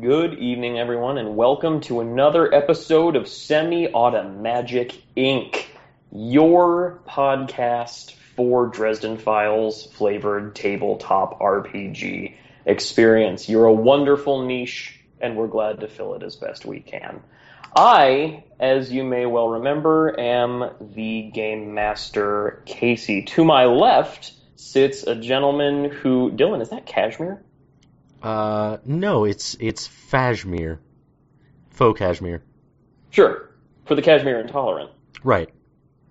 Good evening, everyone, and welcome to another episode of Semi Automagic Inc., your podcast for Dresden Files flavored tabletop RPG experience. You're a wonderful niche, and we're glad to fill it as best we can. I, as you may well remember, am the game master Casey. To my left sits a gentleman who. Dylan, is that Cashmere? Uh, no, it's it's Fashmere, faux Cashmere. Sure, for the Cashmere intolerant. Right.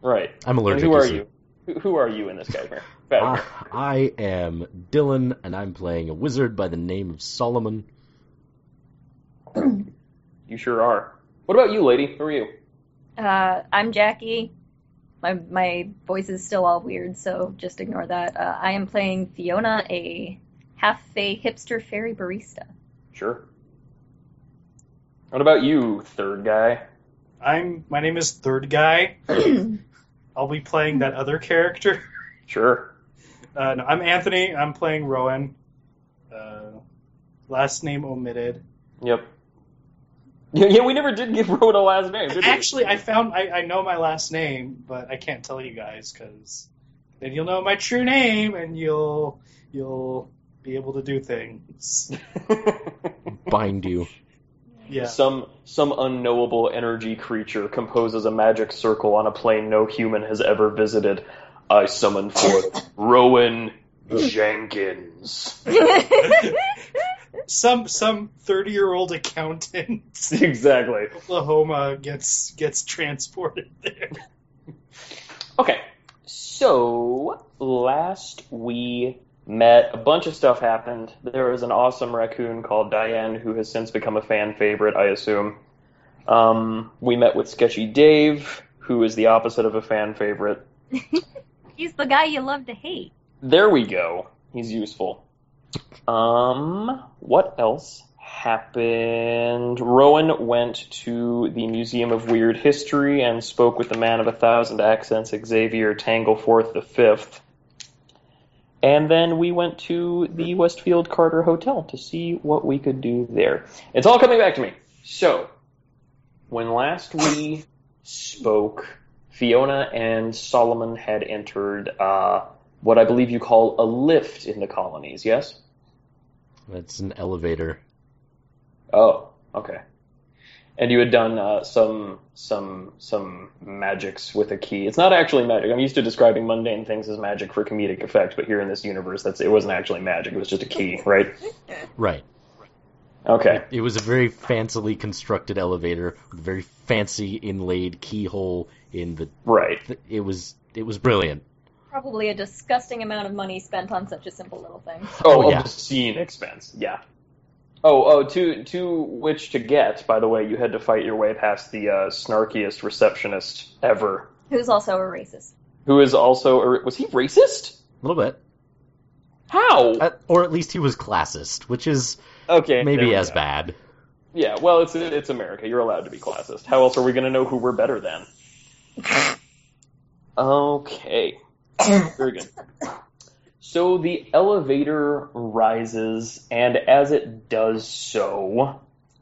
Right. I'm allergic. And who to are you? Who- Who are you in this Cashmere? I, I am Dylan, and I'm playing a wizard by the name of Solomon. You sure are. What about you, lady? Who are you? Uh, I'm Jackie. My my voice is still all weird, so just ignore that. Uh, I am playing Fiona, a half a hipster fairy barista. Sure. What about you, third guy? I'm. My name is Third Guy. I'll be playing that other character. Sure. Uh, no, I'm Anthony. I'm playing Rowan. Uh, last name omitted. Yep. Yeah, yeah, we never did give Rowan a last name, did we? Actually, I found I, I know my last name, but I can't tell you guys because then you'll know my true name and you'll you'll be able to do things. Bind you. Yeah. Some some unknowable energy creature composes a magic circle on a plane no human has ever visited. I summon forth Rowan Jenkins. some some thirty year old accountant exactly. Oklahoma gets gets transported there. Okay, so last we met, a bunch of stuff happened. There was an awesome raccoon called Diane who has since become a fan favorite, I assume. Um, we met with Sketchy Dave, who is the opposite of a fan favorite. He's the guy you love to hate. There we go. He's useful. Um, what else happened? Rowan went to the Museum of Weird History and spoke with the man of a thousand accents, Xavier Tangleforth the Fifth. And then we went to the Westfield Carter Hotel to see what we could do there. It's all coming back to me. So, when last we spoke, Fiona and Solomon had entered uh, what I believe you call a lift in the colonies, yes? That's an elevator. Oh, okay. And you had done uh, some some some magics with a key. It's not actually magic. I'm used to describing mundane things as magic for comedic effect, but here in this universe, that's it wasn't actually magic. It was just a key, right? Right. Okay. It was a very fancily constructed elevator with a very fancy inlaid keyhole in the. Right. It was it was brilliant. Probably a disgusting amount of money spent on such a simple little thing. Oh, Oh, yeah. obscene expense. Yeah. Oh, oh, to to which to get. By the way, you had to fight your way past the uh, snarkiest receptionist ever, Who's also a racist. who is also a, was he racist? A little bit. How? Uh, or at least he was classist, which is okay, there maybe we as go. bad. Yeah, well, it's it's America. You're allowed to be classist. How else are we going to know who we're better than? Okay. Very good. So the elevator rises, and as it does so,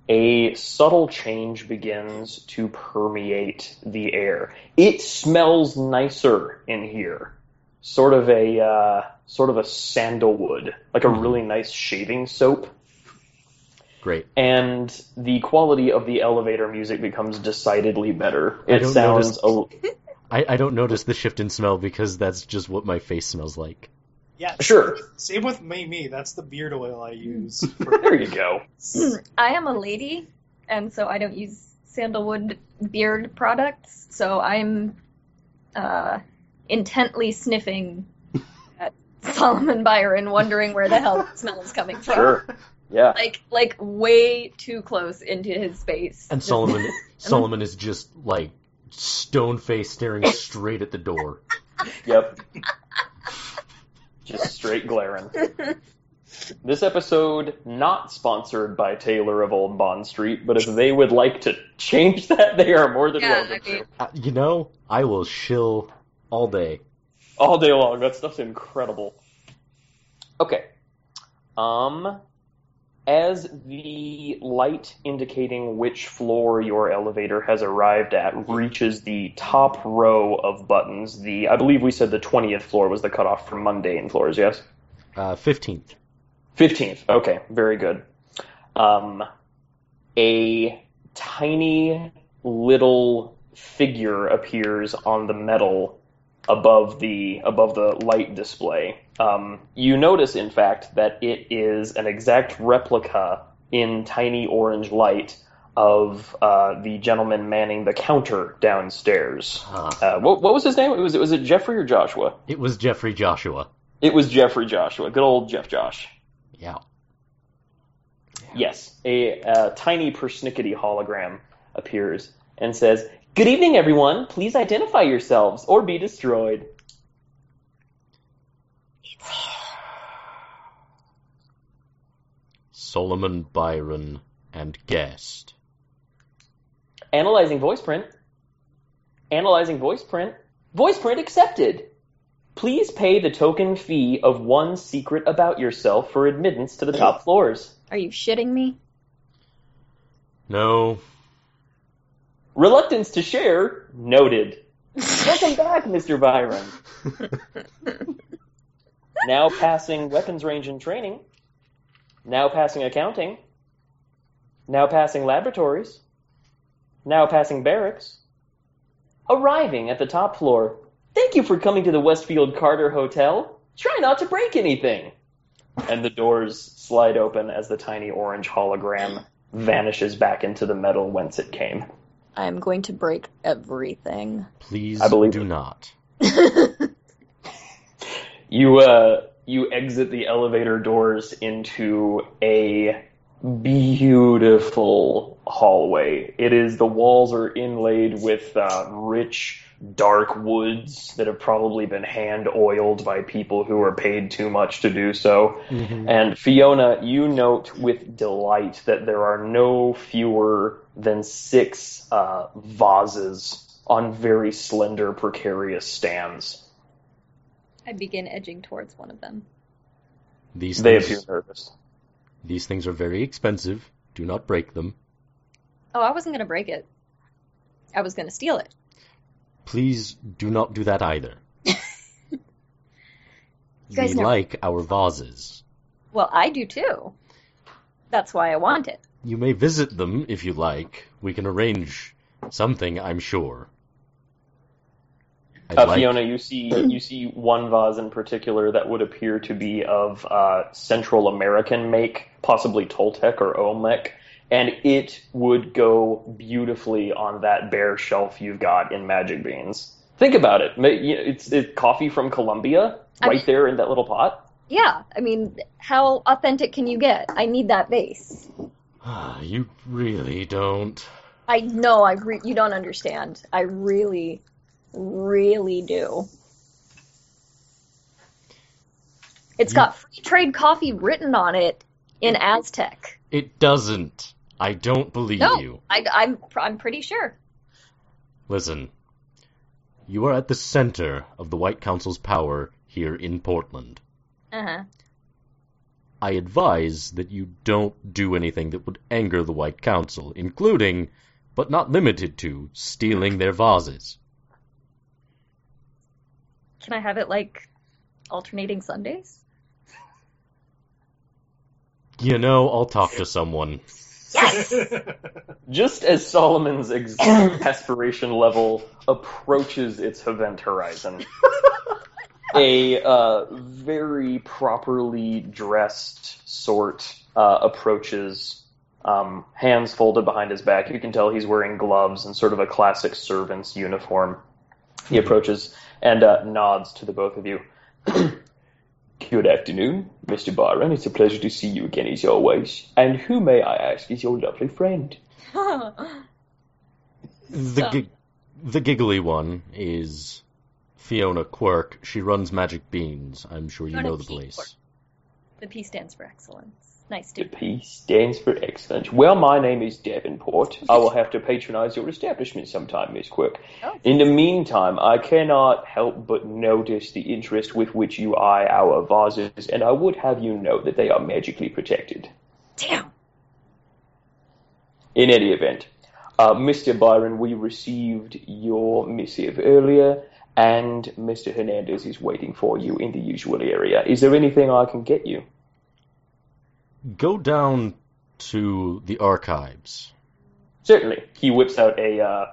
a subtle change begins to permeate the air. It smells nicer in here. Sort of a uh, sort of a sandalwood, like a Mhm. really nice shaving soap Great. and the quality of the elevator music becomes decidedly better. It sounds notice- a, I, I don't notice the shift in smell because that's just what my face smells like. Yeah. Sure. Same with me. Me. That's the beard oil I use. For there you go. I am a lady, and so I don't use sandalwood beard products. So I'm uh, intently sniffing at Solomon Byron, wondering where the hell the smell is coming from. Sure. Yeah. Like, like way too close into his space. And Solomon Solomon is just like stone faced staring straight at the door. Yep. Just straight glaring. This episode not sponsored by Taylor of Old Bond Street, but if they would like to change that, they are more than Yeah, welcome I mean- to. Uh, you know, I will shill all day. All day long. That stuff's incredible. Okay. Um as the light indicating which floor your elevator has arrived at reaches the top row of buttons, the I believe we said the 20th floor was the cutoff for mundane floors, yes? Uh, 15th. 15th. Okay, very good. Um, a tiny little figure appears on the metal above the above the light display. Um, you notice, in fact, that it is an exact replica in tiny orange light of uh, the gentleman manning the counter downstairs. Ah, Uh, what, what was his name? It was was it Jeffrey or Joshua? it was Jeffrey Joshua. It was Jeffrey Joshua. Good old Jeff Josh. Yeah. Yes, a, uh tiny persnickety hologram appears and says, "Good evening, everyone. Please identify yourselves or be destroyed." Solomon Byron and guest. Analyzing voice print. Analyzing voice print. Voice print accepted. Please pay the token fee of one secret about yourself for admittance to the top floors. Are you shitting me? No. Reluctance to share noted. Welcome back, Mr. Byron. Now passing weapons range and training. Now passing accounting. Now passing laboratories. Now passing barracks. Arriving at the top floor. Thank you for coming to the Westfield Carter Hotel. Try not to break anything. And the doors slide open as the tiny orange hologram vanishes back into the metal whence it came. I'm going to break everything. Please I believe do it. not. You uh you exit the elevator doors into a beautiful hallway. It is the walls are inlaid with uh, rich dark woods that have probably been hand oiled by people who are paid too much to do so. And Fiona, you note with delight that there are no fewer than six uh, vases on very slender, precarious stands. I begin edging towards one of them. These They appear things, nervous. these things are very expensive. Do not break them. Oh, I wasn't gonna break it. I was gonna steal it. Please do not do that either. You guys we never- like our vases. Well, I do too. That's why I want it. You may visit them if you like. We can arrange something, I'm sure. Uh, like- Fiona, you see you see one vase in particular that would appear to be of uh, Central American make, possibly Toltec or Olmec, and it would go beautifully on that bare shelf you've got in Magic Beans. Think about it. Ma- you know, It's, it's coffee from Colombia I right mean- there in that little pot. Yeah, I mean, how authentic can you get? I need that vase. You really don't. I know I re- you don't understand. I really, really do. It's You- got free trade coffee written on it in Aztec. It doesn't. I don't believe No, you. I, I'm I'm pretty sure. Listen, you are at the center of the White Council's power here in Portland. Uh huh. I advise that you don't do anything that would anger the White Council, including, but not limited to, stealing their vases. Can I have it like alternating Sundays? You know, I'll talk to someone. Yes. Just as Solomon's exasperation level approaches its event horizon, a uh, very properly dressed sort uh, approaches, um, hands folded behind his back. You can tell he's wearing gloves and sort of a classic servant's uniform. He approaches and uh, nods to the both of you. Good afternoon, Mr. Byron. It's a pleasure to see you again, as always. And who, may I ask, is your lovely friend? The, So- gi- the giggly one is Fiona Quirk. She runs Magic Beans. I'm sure you Fiona know the P. place. Quirk. the P stands for excellence. Nice to The P stands for excellent. Well, my name is Davenport. I will have to patronize your establishment sometime, Miss Quirk. Oh. In the meantime, I cannot help but notice the interest with which you eye our vases, and I would have you know that they are magically protected. Damn. In any event, uh, Mr. Byron, we received your missive earlier, and Mr. Hernandez is waiting for you in the usual area. Is there anything I can get you? Go down to the archives. Certainly. He whips out a uh,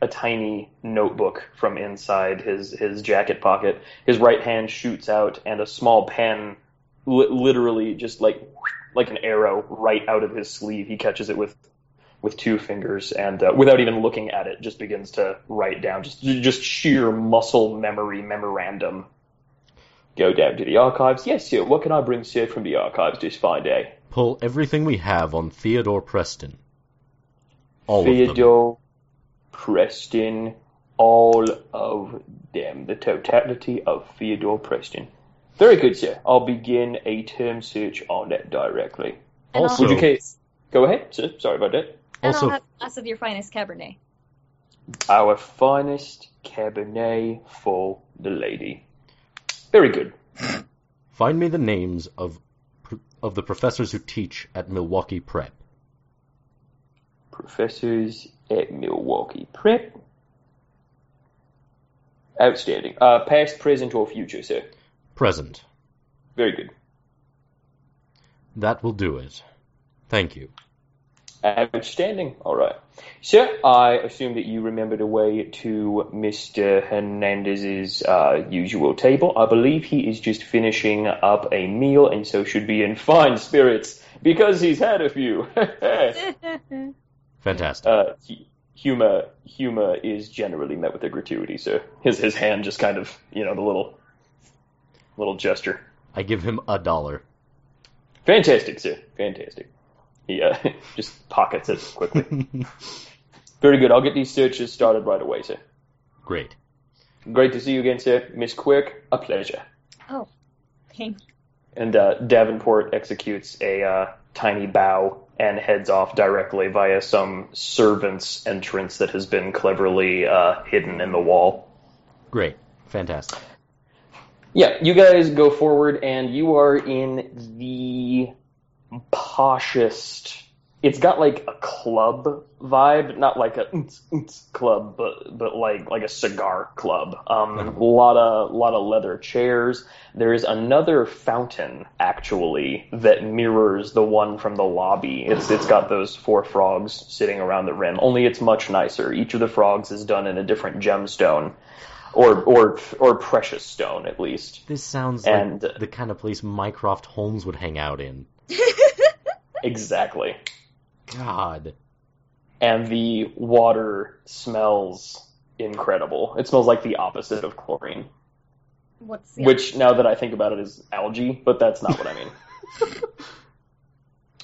a tiny notebook from inside his his jacket pocket. His right hand shoots out, and a small pen, li- literally just like like an arrow, right out of his sleeve. He catches it with with two fingers, and uh, without even looking at it, just begins to write down just just sheer muscle memory memorandum. Go down to the archives. Yes, sir. What can I bring, sir, from the archives this fine day? Pull everything we have on Theodore Preston. All of them. Theodore Preston, all of them, the totality of Theodore Preston. Very good, sir. I'll begin a term search on that directly. And Also- Would you I'll, case? Go ahead, sir. Sorry about that. And Also- I'll have a glass of your finest Cabernet. Our finest Cabernet for the lady. Very good. Find me the names of of the professors who teach at Milwaukee Prep. Professors at Milwaukee Prep. Outstanding. Uh, past, present, or future, sir. Present. Very good. That will do it. Thank you. Outstanding. All right. Sir, I assume that you remember the way to Mr. Hernandez's uh, usual table. I believe he is just finishing up a meal and so should be in fine spirits because he's had a few. Fantastic. uh, hu- humor, humor is generally met with a gratuity, sir. His his hand just kind of, you know, the little little gesture. I give him a dollar. Fantastic, sir. Fantastic. He uh, just pockets it quickly. Very good. I'll get these searches started right away, sir. Great. Great to see you again, sir. Miss Quirk, a pleasure. oh, thank you. And uh, Davenport executes a uh, tiny bow and heads off directly via some servant's entrance that has been cleverly uh, hidden in the wall. Great. Fantastic. Yeah, you guys go forward, and you are in the poshest. It's got like a club vibe, not like a "Unts, unts" club, but but like like a cigar club. Um, a lot of lot of leather chairs. There's another fountain actually that mirrors the one from the lobby. It's it's got those four frogs sitting around the rim. Only it's much nicer. Each of the frogs is done in a different gemstone, or or or precious stone at least. This sounds And- like the kind of place Mycroft Holmes would hang out in. Exactly. God. And the water smells incredible. It smells like the opposite of chlorine. What's the Which, now that I think about it, is algae, but that's not what I mean.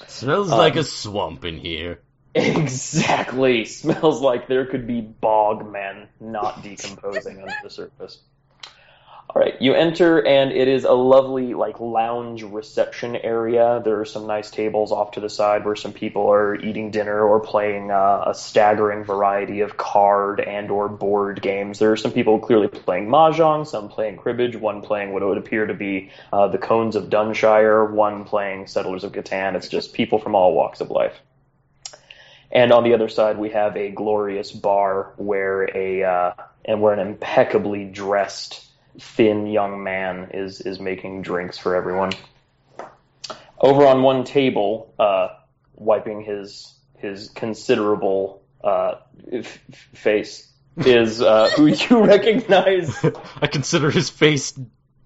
Smells Um, like a swamp in here. exactly. Smells like there could be bog men not decomposing under the surface. All right, you enter, and it is a lovely, like, lounge reception area. There are some nice tables off to the side where some people are eating dinner or playing uh, a staggering variety of card and or board games. There are some people clearly playing mahjong, some playing cribbage, one playing what it would appear to be uh, the Cones of Dunshire, one playing Settlers of Catan. It's just people from all walks of life. And on the other side, we have a glorious bar where a uh, and where an impeccably dressed thin young man is is making drinks for everyone. Over on one table, uh, wiping his his considerable uh, f- face, is uh, who you recognize. I consider his face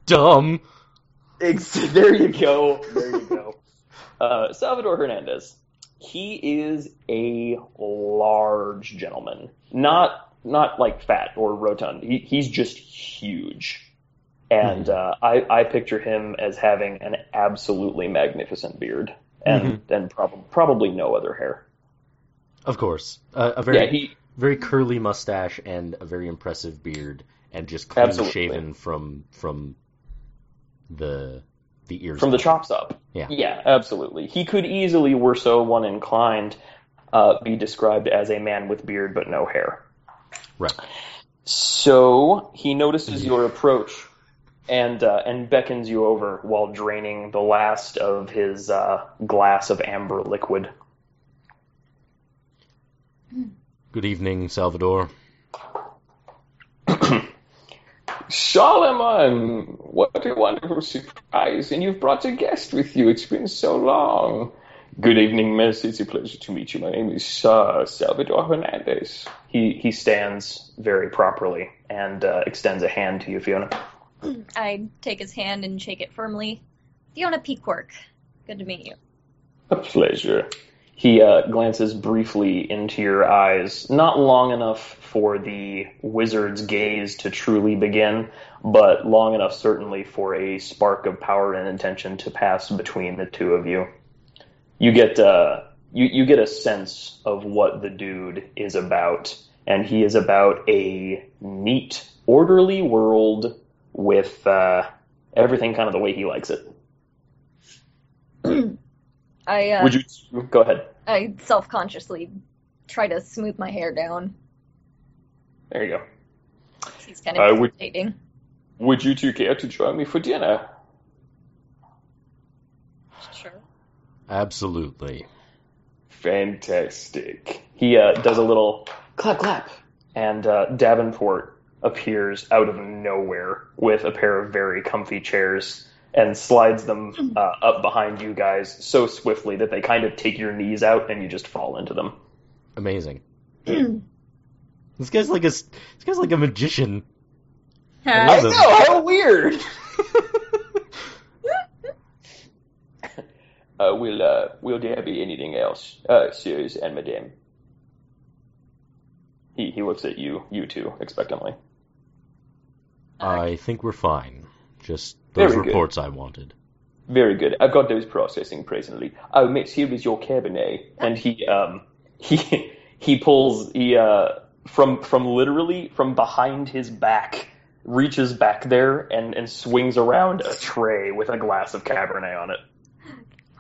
dumb. Ex- there you go. There you go. Uh, Salvador Hernandez. He is a large gentleman. Not not like fat or rotund. He, he's just huge. And uh, I, I picture him as having an absolutely magnificent beard and and prob- probably no other hair. Of course. Uh, a very Yeah, he very curly mustache and a very impressive beard and just clean Absolutely. shaven from from the the ears from the chops up. Yeah. Yeah, absolutely. He could easily, were so one inclined, uh, be described as a man with beard but no hair. Right. So he notices your approach and uh, and beckons you over while draining the last of his uh, glass of amber liquid. Good evening, Salvador. Solomon, what a wonderful surprise! And you've brought a guest with you. It's been so long. Good evening, Miss. It's a pleasure to meet you. My name is Sir Salvador Hernandez. He he stands very properly and uh, extends a hand to you, Fiona. I take his hand and shake it firmly. Fiona Peacock. Good to meet you. A pleasure. He uh, glances briefly into your eyes, not long enough for the wizard's gaze to truly begin, but long enough certainly for a spark of power and intention to pass between the two of you. You get uh, you you get a sense of what the dude is about, and he is about a neat, orderly world with uh, everything kind of the way he likes it. I uh, Would you go ahead? I self-consciously try to smooth my hair down. There you go. He's kind of would- irritating. Would you two care to join me for dinner? Absolutely. Fantastic. He uh, does a little clap clap, and uh, Davenport appears out of nowhere with a pair of very comfy chairs and slides them uh, up behind you guys so swiftly that they kind of take your knees out and you just fall into them. Amazing. This guy's like a s- this guy's like a magician. I I know how weird. Uh, will uh, will there be anything else, uh, sirs and madame? He he looks at you, you two, expectantly. I think we're fine. Just those Very good. reports I wanted. Very good. I've got those processing presently. Oh, miss, here is your cabernet. and he um he he pulls he uh from from literally from behind his back reaches back there and and swings around a tray with a glass of cabernet on it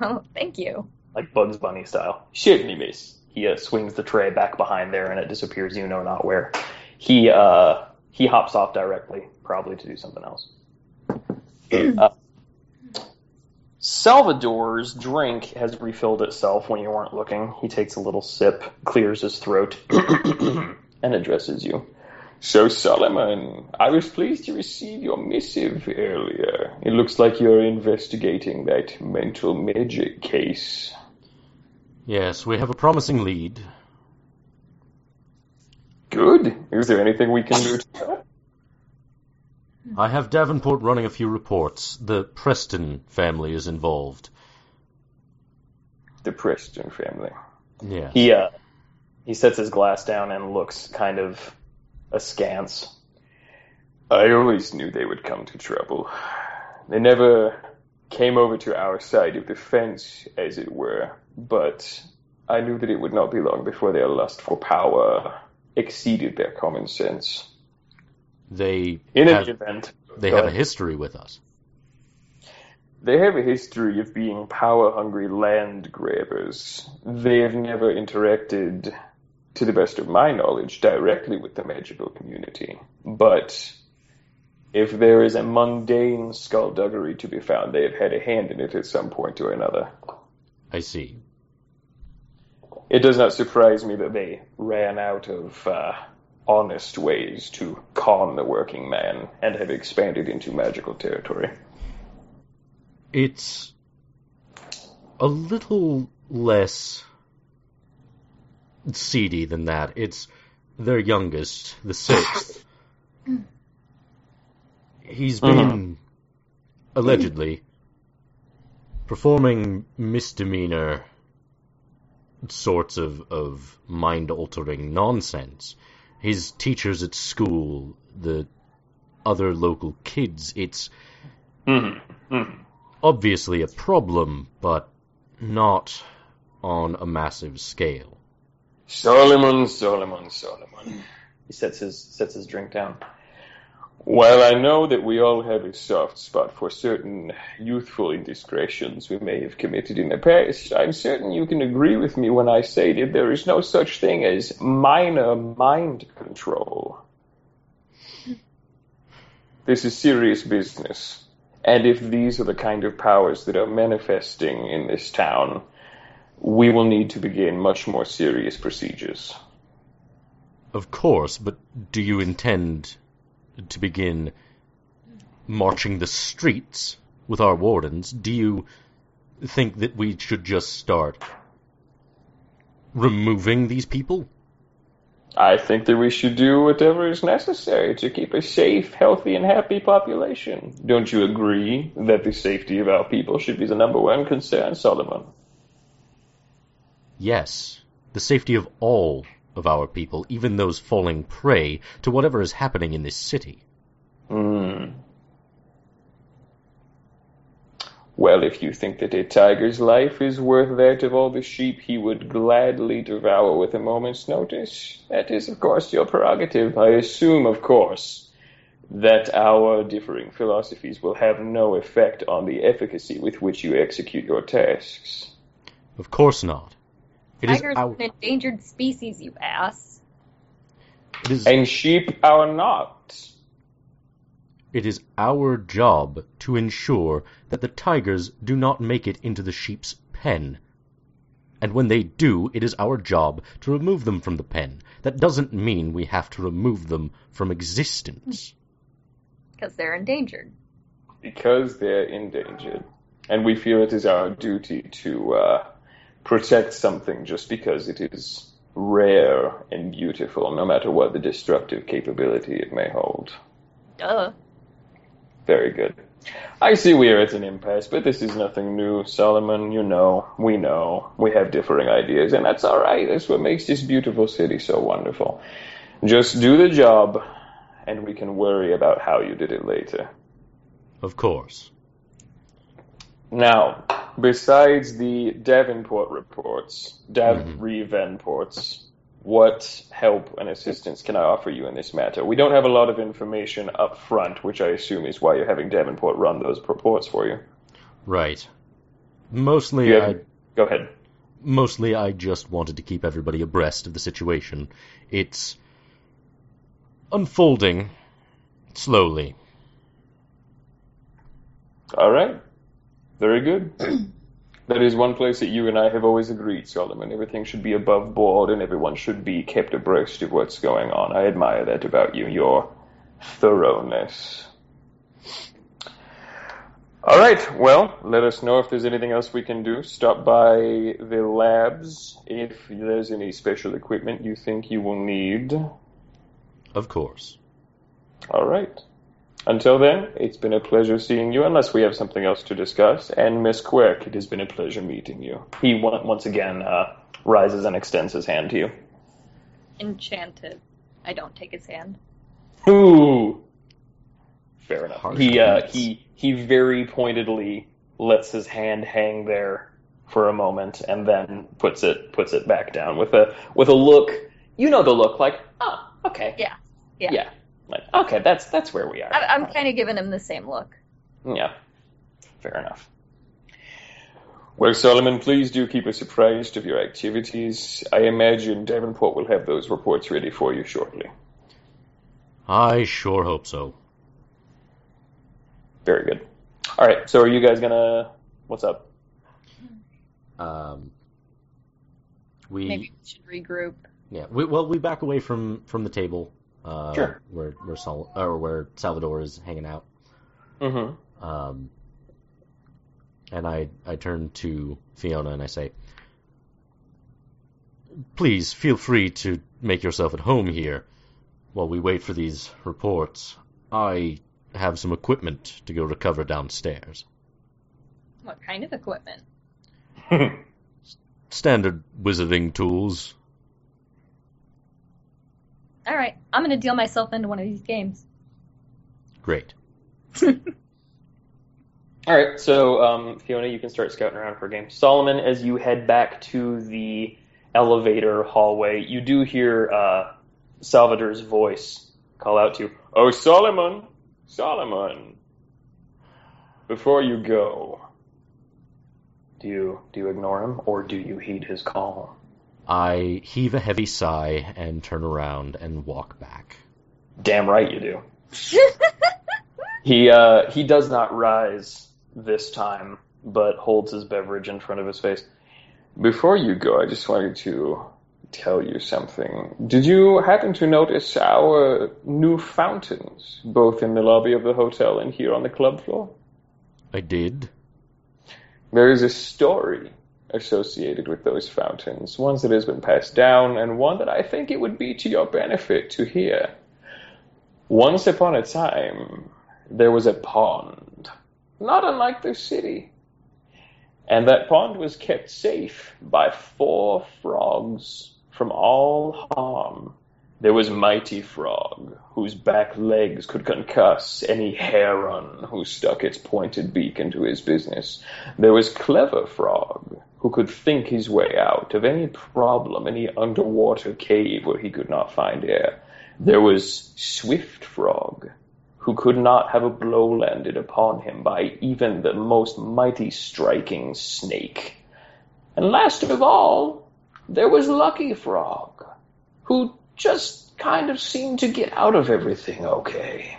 Oh, thank you. like bugs bunny style certainly miss he uh, swings the tray back behind there and it disappears you know not where he uh he hops off directly probably to do something else uh, Salvador's drink has refilled itself when you weren't looking. He takes a little sip, clears his throat, and addresses you. So, Solomon, I was pleased to receive your missive earlier. It looks like you're investigating that mental magic case. Yes, we have a promising lead. Good. Is there anything we can do to help? I have Davenport running a few reports. The Preston family is involved. The Preston family. Yeah. He uh, he sets his glass down and looks kind of askance. I always knew they would come to trouble. They never came over to our side of the fence, as it were, but I knew that it would not be long before their lust for power exceeded their common sense. They In have, any event, they have a history with us. They have a history of being power hungry land grabbers. They have never interacted, to the best of my knowledge, directly with the magical community. But if there is a mundane skullduggery to be found, they have had a hand in it at some point or another. I see. It does not surprise me that they ran out of uh, honest ways to con the working man and have expanded into magical territory. It's a little less seedy than that. It's their youngest, the sixth. He's been allegedly performing misdemeanor sorts of, of mind altering nonsense. His teachers at school, the other local kids, it's Mhm, mhm. obviously a problem, but not on a massive scale. Solomon, Solomon, Solomon. he sets his sets his drink down. While I know that we all have a soft spot for certain youthful indiscretions we may have committed in the past, I'm certain you can agree with me when I say that there is no such thing as minor mind control. This is serious business. And if these are the kind of powers that are manifesting in this town, we will need to begin much more serious procedures. Of course, but do you intend to begin marching the streets with our wardens? Do you think that we should just start removing these people? I think that we should do whatever is necessary to keep a safe, healthy, and happy population. Don't you agree that the safety of our people should be the number one concern, Solomon? Yes, the safety of all of our people, even those falling prey to whatever is happening in this city. Hmm. Well, if you think that a tiger's life is worth that of all the sheep he would gladly devour with a moment's notice, that is, of course, your prerogative. I assume, of course, that our differing philosophies will have no effect on the efficacy with which you execute your tasks. Of course not. It is Tiger's our, an endangered species, you ass. it is And sheep are not. It is our job to ensure that the tigers do not make it into the sheep's pen. And when they do, it is our job to remove them from the pen. That doesn't mean we have to remove them from existence. Because they're endangered. because they're endangered, and we feel it is our duty to uh, protect something just because it is rare and beautiful, no matter what the destructive capability it may hold. Duh. Very good. I see we are at an impasse, but this is nothing new, Solomon. You know, we know, we have differing ideas, and that's all right. That's what makes this beautiful city so wonderful. Just do the job, and we can worry about how you did it later. Of course. Now, besides the Davenport reports, Dav mm-hmm. Revenports, what help and assistance can I offer you in this matter? We don't have a lot of information up front, which I assume is why you're having Davenport run those reports for you. Right. Mostly You I Go ahead. mostly I just wanted to keep everybody abreast of the situation. It's unfolding slowly. All right. Very good. that is one place that you and I have always agreed, Solomon. Everything should be above board and everyone should be kept abreast of what's going on. I admire that about you, your thoroughness. All right. Well, let us know if there's anything else we can do. Stop by the labs if there's any special equipment you think you will need. Of course. All right. Until then, it's been a pleasure seeing you, unless we have something else to discuss. And Miss Quirk, it has been a pleasure meeting you. He once again uh, rises and extends his hand to you. Enchanted. I don't take his hand. Ooh. Fair enough. Harsh He uh, he he very pointedly lets his hand hang there for a moment, and then puts it puts it back down with a with a look. You know the look, like oh, okay, Yeah. Yeah. yeah, like okay, that's that's where we are. I, I'm kind of giving him the same look. Yeah, fair enough. Well, Solomon, please do keep us apprised of your activities. I imagine Davenport will have those reports ready for you shortly. I sure hope so. Very good. All right, so are you guys gonna? What's up? Um, we Maybe we should regroup. yeah. We, well, we back away from from the table. Uh, Sure. Where where Sol- or where Salvador is hanging out. Mm-hmm. Um, and I I turn to Fiona and I say, "Please feel free to make yourself at home here while we wait for these reports. I have some equipment to go recover downstairs. What kind of equipment? Standard wizarding tools. All right, I'm gonna deal myself into one of these games. Great. All right, so um, Fiona, you can start scouting around for a game. Solomon, as you head back to the elevator hallway, you do hear uh, Salvador's voice call out to you, "Oh, Solomon, Solomon! Before you go, do you do you ignore him or do you heed his call?" I heave a heavy sigh and turn around and walk back. Damn right you do. He uh, he does not rise this time, but holds his beverage in front of his face. Before you go, I just wanted to tell you something. Did you happen to notice our new fountains, both in the lobby of the hotel and here on the club floor? I did. There is a story associated with those fountains, one that has been passed down, and one that I think it would be to your benefit to hear. Once upon a time, there was a pond, not unlike this city. And that pond was kept safe by four frogs from all harm. There was Mighty Frog, whose back legs could concuss any heron who stuck its pointed beak into his business. There was Clever Frog, who could think his way out of any problem, any underwater cave where he could not find air. There was Swift Frog, who could not have a blow landed upon him by even the most mighty striking snake. And last of all, there was Lucky Frog, who just kind of seemed to get out of everything okay.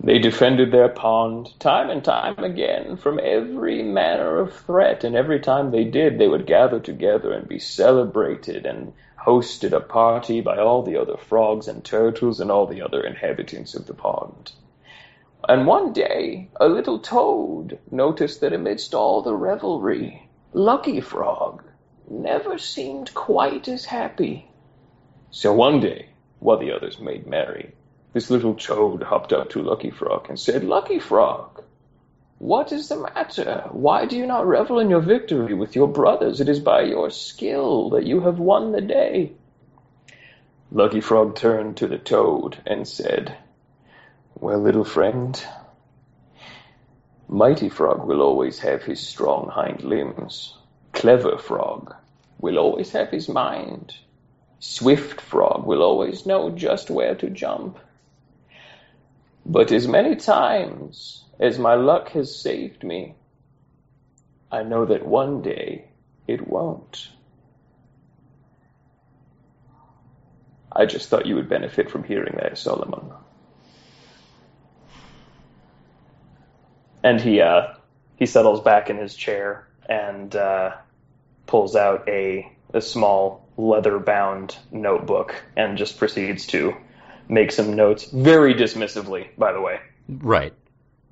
They defended their pond time and time again from every manner of threat, and every time they did, they would gather together and be celebrated and hosted a party by all the other frogs and turtles and all the other inhabitants of the pond. And one day, a little toad noticed that amidst all the revelry, Lucky Frog never seemed quite as happy. So one day, while the others made merry, this little toad hopped up to Lucky Frog and said, Lucky Frog, what is the matter? Why do you not revel in your victory with your brothers? It is by your skill that you have won the day. Lucky Frog turned to the toad and said, Well, little friend, Mighty Frog will always have his strong hind limbs. Clever Frog will always have his mind. Swift Frog will always know just where to jump. But as many times as my luck has saved me, I know that one day it won't. I just thought you would benefit from hearing that, Solomon. And he uh, he settles back in his chair and uh, pulls out a a small leather bound notebook and just proceeds to make some notes very dismissively, by the way. Right.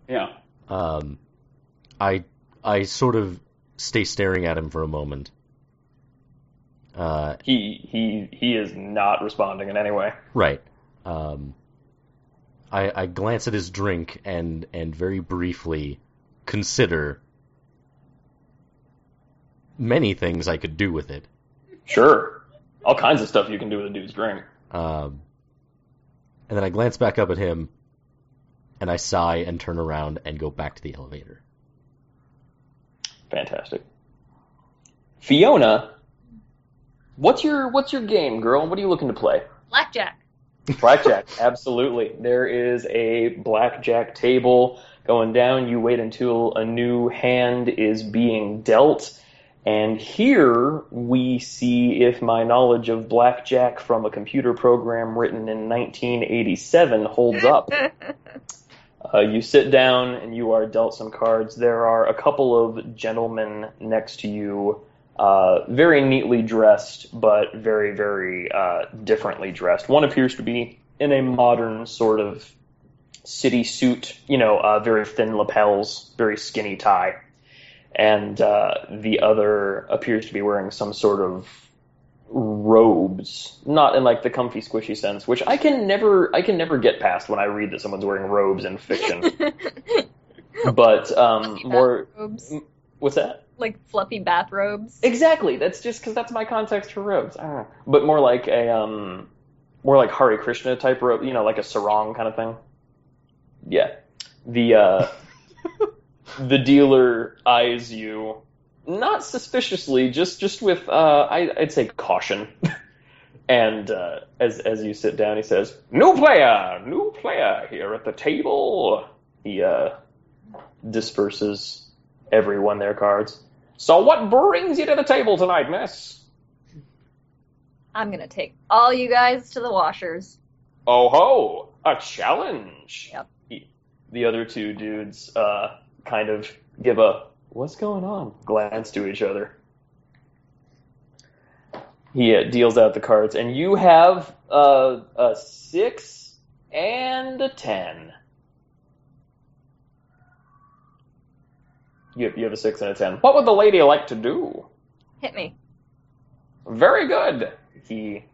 Yeah. Um, I I sort of stay staring at him for a moment. Uh, He he he is not responding in any way. right. Um, I I glance at his drink and and very briefly consider many things I could do with it. Sure. All kinds of stuff you can do with a dude's drink. Um, and then I glance back up at him, and I sigh and turn around and go back to the elevator. Fantastic. Fiona, what's your what's your game, girl? What are you looking to play? Blackjack. Blackjack, absolutely. There is a blackjack table going down. You wait until a new hand is being dealt. And here we see if my knowledge of blackjack from a computer program written in 1987 holds up. Uh, you sit down and you are dealt some cards. There are a couple of gentlemen next to you, uh, very neatly dressed, but very, very uh, differently dressed. One appears to be in a modern sort of city suit, you know, uh, very thin lapels, very skinny tie. And uh, the other appears to be wearing some sort of robes, not in like the comfy squishy sense, which I can never I can never get past when I read that someone's wearing robes in fiction. but um, more Robes. what's that? Like fluffy bathrobes. Exactly. That's just because that's my context for robes. I. But more like a um, more like Hare Krishna type robe, you know, like a sarong kind of thing. Yeah. The uh, the dealer eyes you not suspiciously, just just with uh, I, I'd say caution. and uh, as as you sit down, he says, "New player, new player here at the table." He uh, disperses everyone their cards. So what brings you to the table tonight, miss? I'm gonna take all you guys to the washers. Oh ho, a challenge. Yep. He, the other two dudes uh, kind of give a "What's going on?" glance to each other. He uh, deals out the cards, and you have uh, a six and a ten. You have, you have a six and a ten. What would the lady like to do? Hit me. Very good. He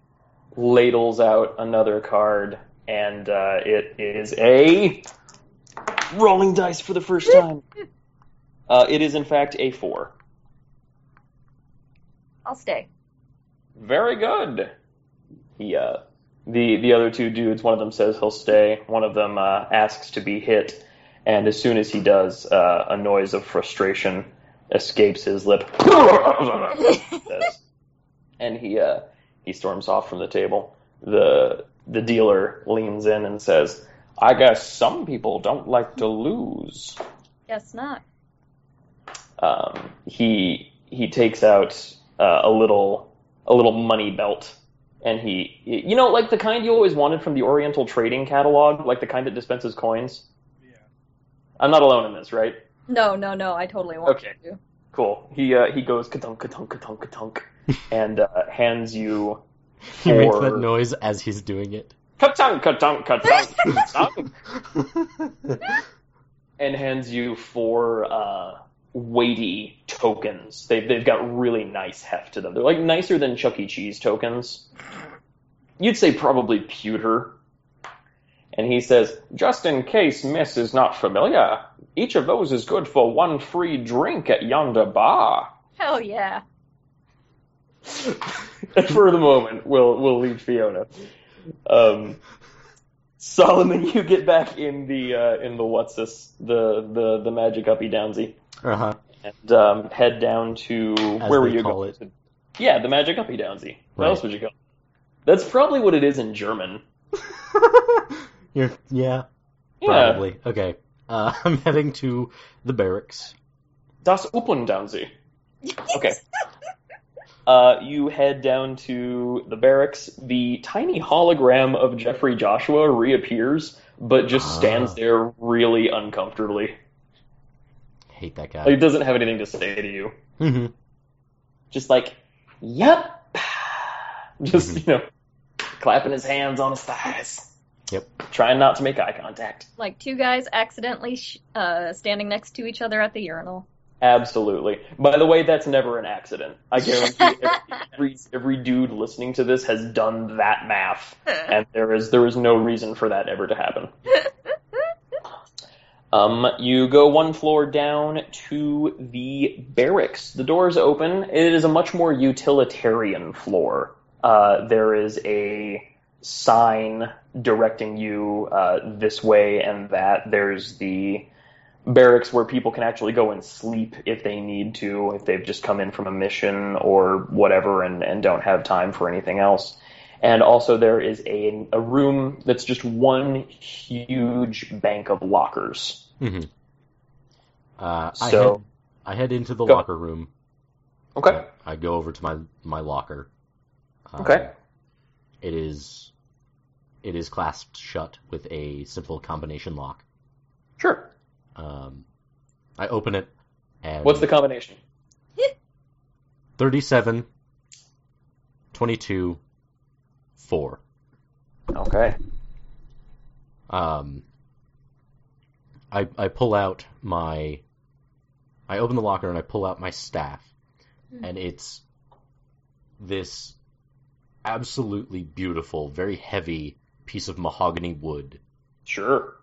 ladles out another card, and uh, it is a rolling dice for the first time. Uh, it is in fact a four. I'll stay. Very good. He, uh, the the other two dudes. One of them says he'll stay. One of them uh, asks to be hit, and as soon as he does, uh, a noise of frustration escapes his lip. And he uh, he storms off from the table. The the dealer leans in and says, "I guess some people don't like to lose." Guess not. Um, he he takes out uh, a little a little money belt, and he you know like the kind you always wanted from the Oriental Trading Catalog, like the kind that dispenses coins. Yeah. I'm not alone in this, right? No, no, no. I totally want Okay. to. Cool. He uh, he goes katunk katunk katunk katunk, and uh, hands you He makes that noise as he's doing it. Katunk katunk katunk katunk, and hands you four uh, weighty tokens. They've they've got really nice heft to them. They're like nicer than Chuck E. Cheese tokens. You'd say probably pewter. And he says, just in case Miss is not familiar, each of those is good for one free drink at yonder bar. Hell yeah. and for the moment, we'll we'll leave Fiona. Um, Solomon, you get back in the uh, in the what's this the the the magic uppy downsy Uh huh. and um, head down to As where were you call going? it. Yeah, the magic uppy downsy. What Right. else would you call? it? That's probably what it is in German. Yeah, Yeah, probably. Okay. Uh, I'm heading to the barracks. das Uppendownsee. Okay. Uh, you head down to the barracks. The tiny hologram of Jeffrey Joshua reappears, but just stands Ah. there really uncomfortably. Hate that guy. Like, it doesn't have anything to say to you. hmm Just like, yep. Just, you know, clapping his hands on his thighs. Yep. Trying not to make eye contact. Like two guys accidentally sh- uh, standing next to each other at the urinal. Absolutely. By the way, that's never an accident. I guarantee every, every dude listening to this has done that math, and there is there is no reason for that ever to happen. Um, you go one floor down to the barracks. The doors open. It is a much more utilitarian floor. Uh, there is a sign directing you uh, this way and that. There's the barracks where people can actually go and sleep if they need to, if they've just come in from a mission or whatever and, and don't have time for anything else. And also there is a, a room that's just one huge bank of lockers. hmm Uh, I So- head, I head into the Go. locker room. Okay. I go over to my my locker. Um, Okay. It is it is clasped shut with a simple combination lock. Sure. Um, I open it and What's the combination? 37 22 4. Okay. Um, I I pull out my I open the locker and I pull out my staff, Hmm. and it's this absolutely beautiful, very heavy piece of mahogany wood Sure.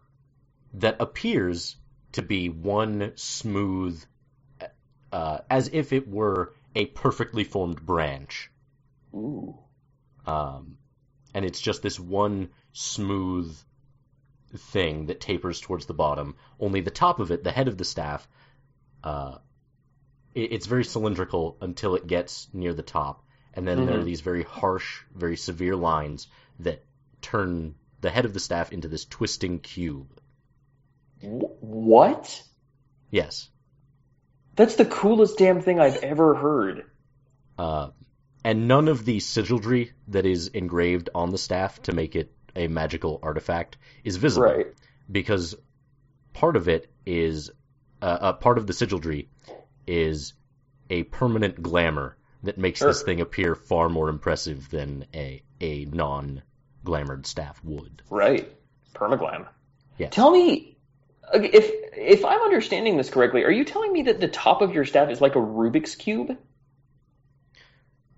that appears to be one smooth, uh, as if it were a perfectly formed branch. Ooh. Um, and it's just this one smooth thing that tapers towards the bottom. Only the top of it, the head of the staff, uh, it, it's very cylindrical until it gets near the top, and then there are Mhm. these very harsh, very severe lines that turn the head of the staff into this twisting cube. Wh- What? Yes. That's the coolest damn thing I've ever heard. Uh, and none of the sigildry that is engraved on the staff to make it a magical artifact is visible. Right. because part of it is uh, uh, part of the sigildry is a permanent glamour that makes this thing appear far more impressive than a a non glamored staff would. Right. Permaglam. Yeah. Tell me if if I'm understanding this correctly, are you telling me that the top of your staff is like a Rubik's cube?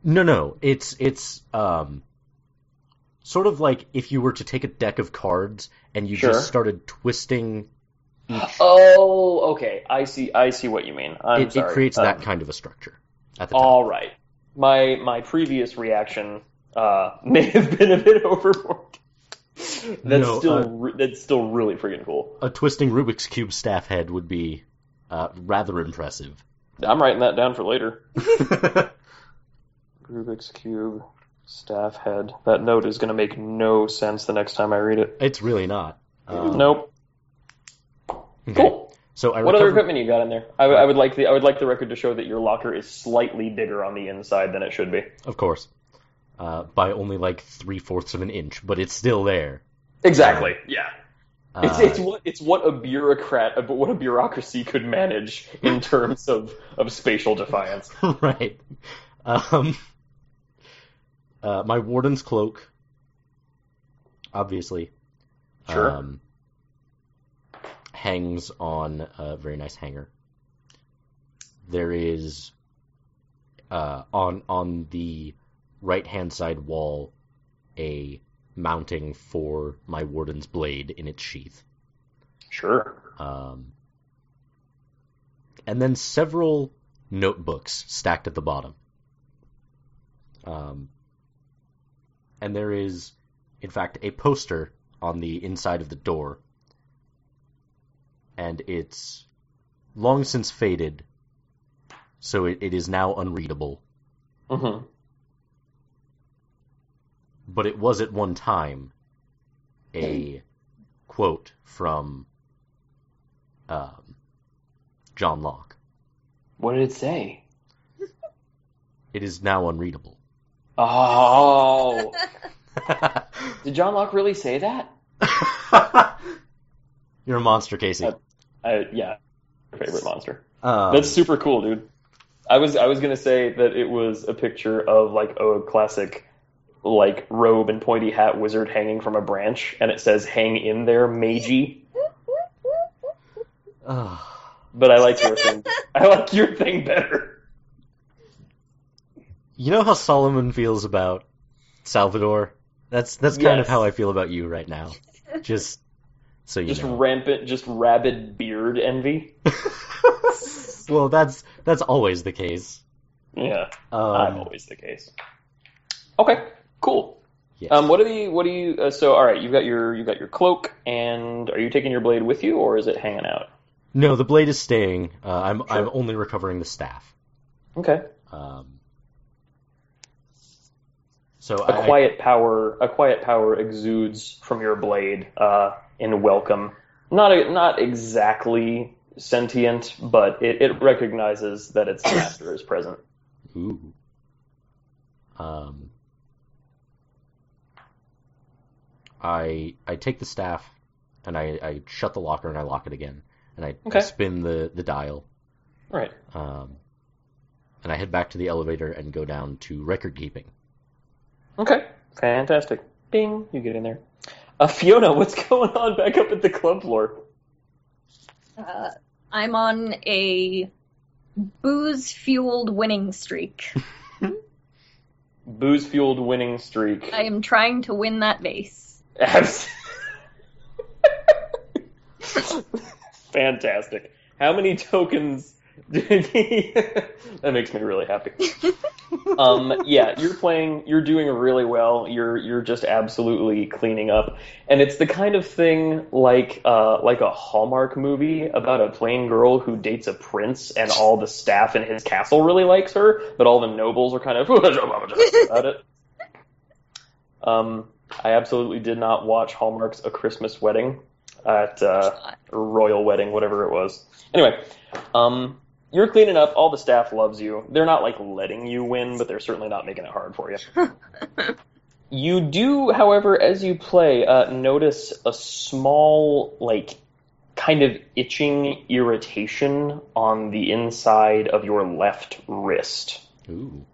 No, no, it's it's um sort of like if you were to take a deck of cards and you Sure. just started twisting each. Oh, okay. I see. I see what you mean. I'm it, it creates Um, that kind of a structure at the top. All right. My my previous reaction uh, may have been a bit overboard. That's No, still uh, re- that's still really freaking cool. A twisting Rubik's cube staff head would be uh, rather impressive. I'm writing that down for later. Rubik's cube staff head. That note is going to make no sense the next time I read it. it's really not. Um, Nope. okay. Cool. So I What other equipment you got in there? I, I would like the I would like the record to show that your locker is slightly bigger on the inside than it should be. Of course. Uh, by only like three fourths of an inch, but it's still there. Exactly. Yeah. It's, Uh, it's what it's what a bureaucrat, uh, but what a bureaucracy could manage in terms of, of spatial defiance. right. Um, uh, my warden's cloak, obviously, Sure. um, hangs on a very nice hanger. There is uh, on on the right hand side wall a mounting for my warden's blade in its sheath. Sure. Um, and then several notebooks stacked at the bottom. Um, and there is, in fact, a poster on the inside of the door. And it's long since faded, so it, it is now unreadable. hmm But it was at one time a quote from um, John Locke. What did it say? It is now unreadable. Oh, did John Locke really say that? You're a monster, Casey. Uh, I, yeah, favorite monster. Um, That's super cool, dude. I was I was gonna say that it was a picture of like a classic like robe and pointy hat wizard hanging from a branch, and it says "Hang in there, Meiji." But I like your thing. I like your thing better. you know how Solomon feels about Salvador? That's that's kind of how I feel about you right now. Just so you Just know. rampant, just rabid beard envy. well, that's that's always the case. Yeah, Um, I'm always the case. Okay, cool. yes. Um, what are the what do you? Uh, so, all right, you've got your you've got your cloak, and are you taking your blade with you, or is it hanging out? no, the blade is staying. Uh, I'm Sure. I'm only recovering the staff. Okay. Um, so A I, quiet power, a quiet power exudes from your blade uh, in welcome. Not a, not exactly sentient, but it, it recognizes that its master is present. Ooh. Um, I I take the staff and I, I shut the locker and I lock it again and I, I spin the, the dial Right. um, and I head back to the elevator and go down to record keeping. Okay. Fantastic. Ding. You get in there. Uh, Fiona, what's going on back up at the club floor? Uh, I'm on a booze fueled winning streak. Booze fueled winning streak. I am trying to win that vase. Fantastic. How many tokens? Did he... that makes me really happy. Um, yeah, you're playing. You're doing really well. You're you're just absolutely cleaning up, and it's the kind of thing like uh, like a Hallmark movie about a plain girl who dates a prince, and all the staff in his castle really likes her, but all the nobles are kind of about it. Um, I absolutely did not watch Hallmark's A Christmas Wedding at uh, Royal Wedding, whatever it was. Anyway, um, you're cleaning up. All the staff loves you. They're not like letting you win, but they're certainly not making it hard for you. you do, however, as you play, uh, notice a small like kind of itching irritation on the inside of your left wrist. Ooh.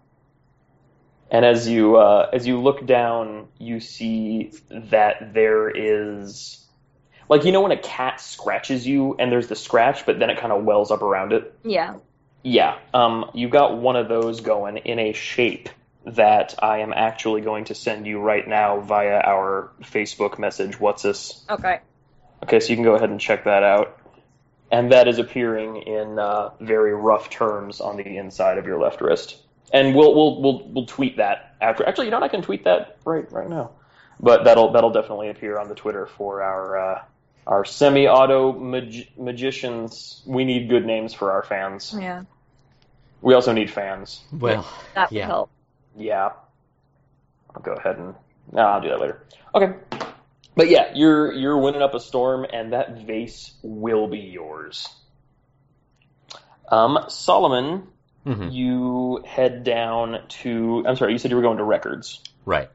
And as you uh, as you look down, you see that there is like you know when a cat scratches you and there's the scratch, but then it kind of wells up around it. Yeah. Yeah, um, you got one of those going in a shape that I am actually going to send you right now via our Facebook message. What's this? Okay. Okay, so you can go ahead and check that out. And that is appearing in uh, very rough terms on the inside of your left wrist. And we'll we'll we'll we'll tweet that after. Actually, you know what? I can tweet that right right now. But that'll that'll definitely appear on the Twitter for our uh, our semi-auto mag- magicians. We need good names for our fans. Yeah. We also need fans. Well, That would Yeah. help. Yeah. I'll go ahead and no, I'll do that later. Okay. But yeah, you're you're winning up a storm, and that vase will be yours. Um, Solomon, mhm. you head down to. I'm sorry, you said you were going to records. right.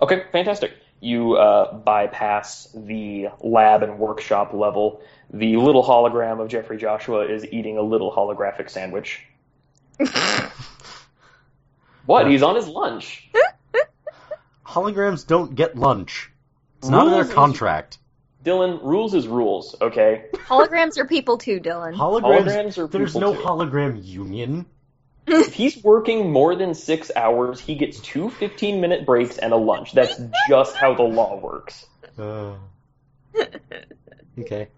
Okay, fantastic. You uh, bypass the lab and workshop level. The little hologram of Jeffrey Joshua is eating a little holographic sandwich. What? He's on his lunch. Holograms don't get lunch. It's not in their Rules is- contract. Dylan, rules is rules, okay? Holograms are people too, Dylan. Holograms. Holograms are there's no too. hologram union. If he's working more than six hours, he gets two 15 minute breaks and a lunch. That's just how the law works. Uh, okay.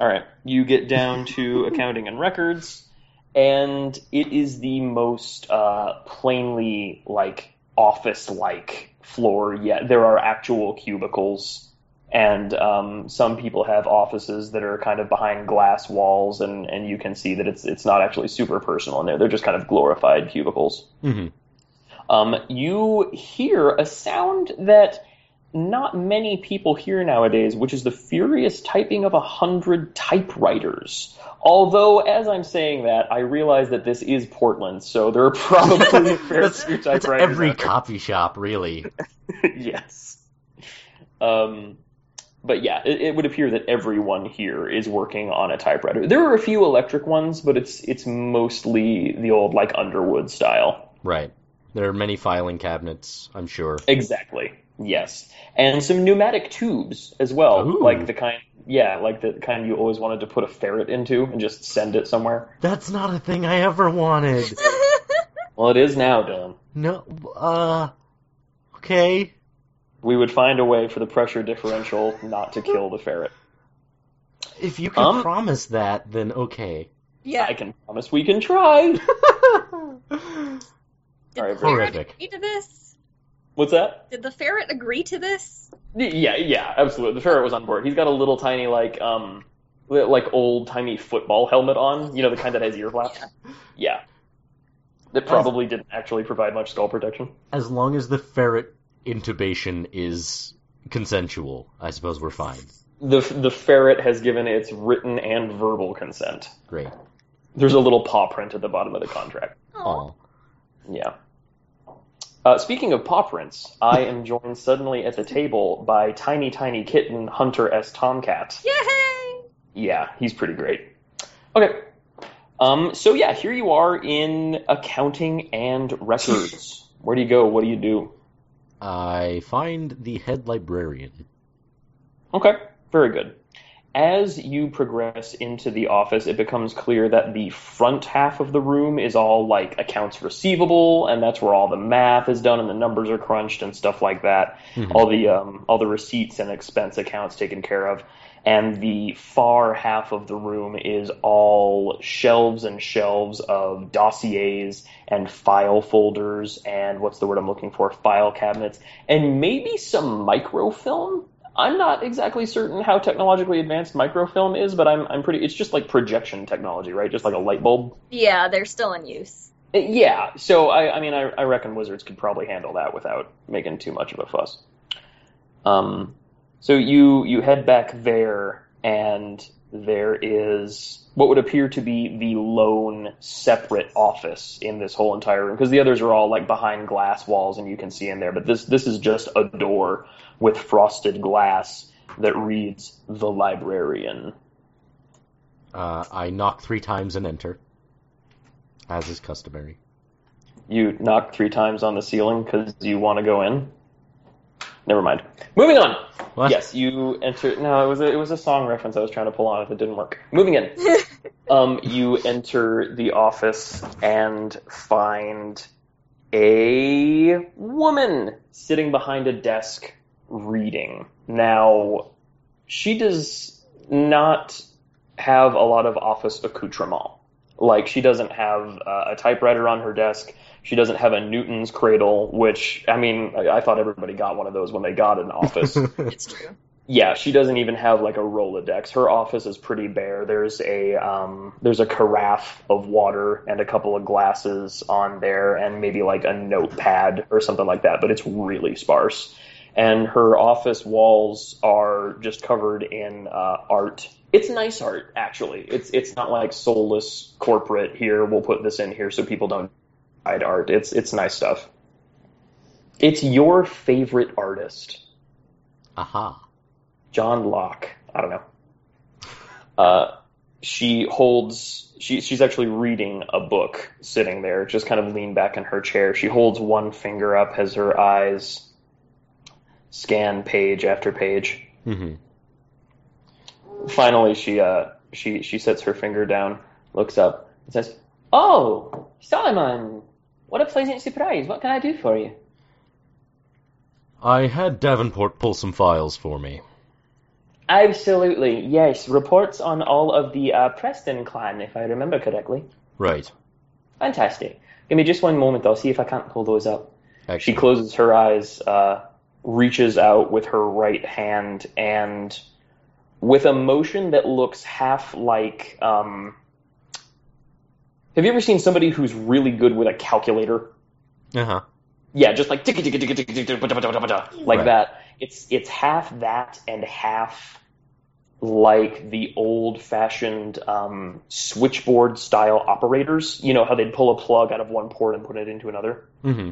All right, you get down to accounting and records, and it is the most uh, plainly like office-like floor yet. There are actual cubicles, and um, some people have offices that are kind of behind glass walls, and, and you can see that it's it's not actually super personal in there. They're just kind of glorified cubicles. hmm Um, you hear a sound that not many people hear nowadays, which is the furious typing of a hundred typewriters. Although, as I'm saying that, I realize that this is Portland, so there are probably a fair few typewriters. every coffee shop, really. yes. Um, but yeah, it, it would appear that everyone here is working on a typewriter. There are a few electric ones, but it's it's mostly the old like Underwood style. Right. There are many filing cabinets, I'm sure. Exactly. Yes, and some pneumatic tubes as well, Ooh. like the kind. Yeah, like the kind you always wanted to put a ferret into and just send it somewhere. That's not a thing I ever wanted. Well, it is now, Dylan. No, uh, okay. We would find a way for the pressure differential not to kill the ferret. If you can Um, promise that, then okay. yeah. I can promise we can try. Did All right, the ferret Horrific. agree to this? What's that? Did the ferret agree to this? Yeah, yeah, absolutely. The ferret was on board. He's got a little tiny like um like old timey football helmet on. You know the kind that has ear flaps. Yeah. That probably didn't actually provide much skull protection. as long as the ferret intubation is consensual, I suppose we're fine. The the ferret has given its written and verbal consent. Great. There's a little paw print at the bottom of the contract. Aw. Aw. Yeah. Uh, speaking of paw prints, I am joined suddenly at the table by tiny, tiny kitten Hunter S. Tomcat. Yay! Yeah, he's pretty great. Okay. Um, so yeah, here you are in accounting and records. Where do you go? What do you do? I find the head librarian. Okay, very good. As you progress into the office, it becomes clear that the front half of the room is all like accounts receivable, and that's where all the math is done and the numbers are crunched and stuff like that. Mhm. All the um, all the receipts and expense accounts taken care of. And the far half of the room is all shelves and shelves of dossiers and file folders and what's the word I'm looking for? File cabinets and maybe some microfilm. I'm not exactly certain how technologically advanced microfilm is, but I'm I'm pretty. It's just like projection technology, right? Just like a light bulb. Yeah, they're still in use. Uh, Yeah. So I I mean I I reckon Wizards could probably handle that without making too much of a fuss. Um, so you you head back there, and there is what would appear to be the lone separate office in this whole entire room because the others are all like behind glass walls and you can see in there, but this this is just a door with frosted glass that reads the librarian. Uh, I knock three times and enter, as is customary. You knock three times on the ceiling because you want to go in. Never mind. Moving on. What? Yes, you enter. No, it was a, it was a song reference I was trying to pull on if it didn't work. Moving in. um, you enter the office and find a woman sitting behind a desk reading. Now, she does not have a lot of office accoutrement. Like, she doesn't have uh, a typewriter on her desk. She doesn't have a Newton's cradle, which, I mean, I, I thought everybody got one of those when they got an office. It's true. Yeah, she doesn't even have like a Rolodex. Her office is pretty bare. There's a um, there's a carafe of water and a couple of glasses on there, and maybe like a notepad or something like that. But it's really sparse. And her office walls are just covered in uh, art. It's nice art, actually. It's it's not like soulless corporate. Here, we'll put this in here so people don't art. It's it's nice stuff. It's your favorite artist. Aha. John Locke. I don't know. Uh, she holds. She, she's actually reading a book, sitting there, just kind of leaned back in her chair. She holds one finger up as her eyes scan page after page. hmm Finally, she uh, she she sets her finger down, looks up, and says, "Oh, Solomon, what a pleasant surprise! What can I do for you?" I had Davenport pull some files for me. Absolutely, yes. Reports on all of the uh, Preston clan, if I remember correctly. Right. Fantastic. Give me just one moment. I'll see if I can't pull those up. She closes her eyes, uh, reaches out with her right hand, and with a motion that looks half like. Um, have you ever seen somebody who's really good with a calculator? Uh huh. Yeah, just like like that. It's it's half that and half like the old fashioned um, switchboard style operators. You know how they'd pull a plug out of one port and put it into another, hmm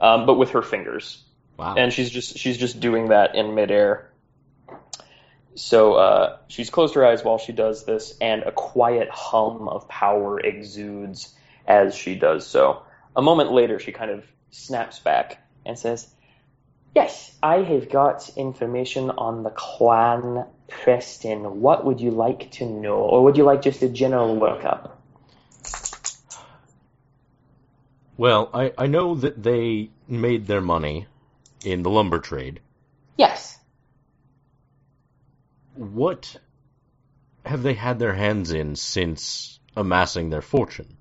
um, but with her fingers. Wow. And she's just she's just doing that in midair. So uh, she's closed her eyes while she does this, and a quiet hum of power exudes as she does so. A moment later, she kind of snaps back and says, Yes, I have got information on the clan Preston. What would you like to know? Or would you like just a general workup? well, I, I know that they made their money in the lumber trade. Yes. What have they had their hands in since amassing their fortune?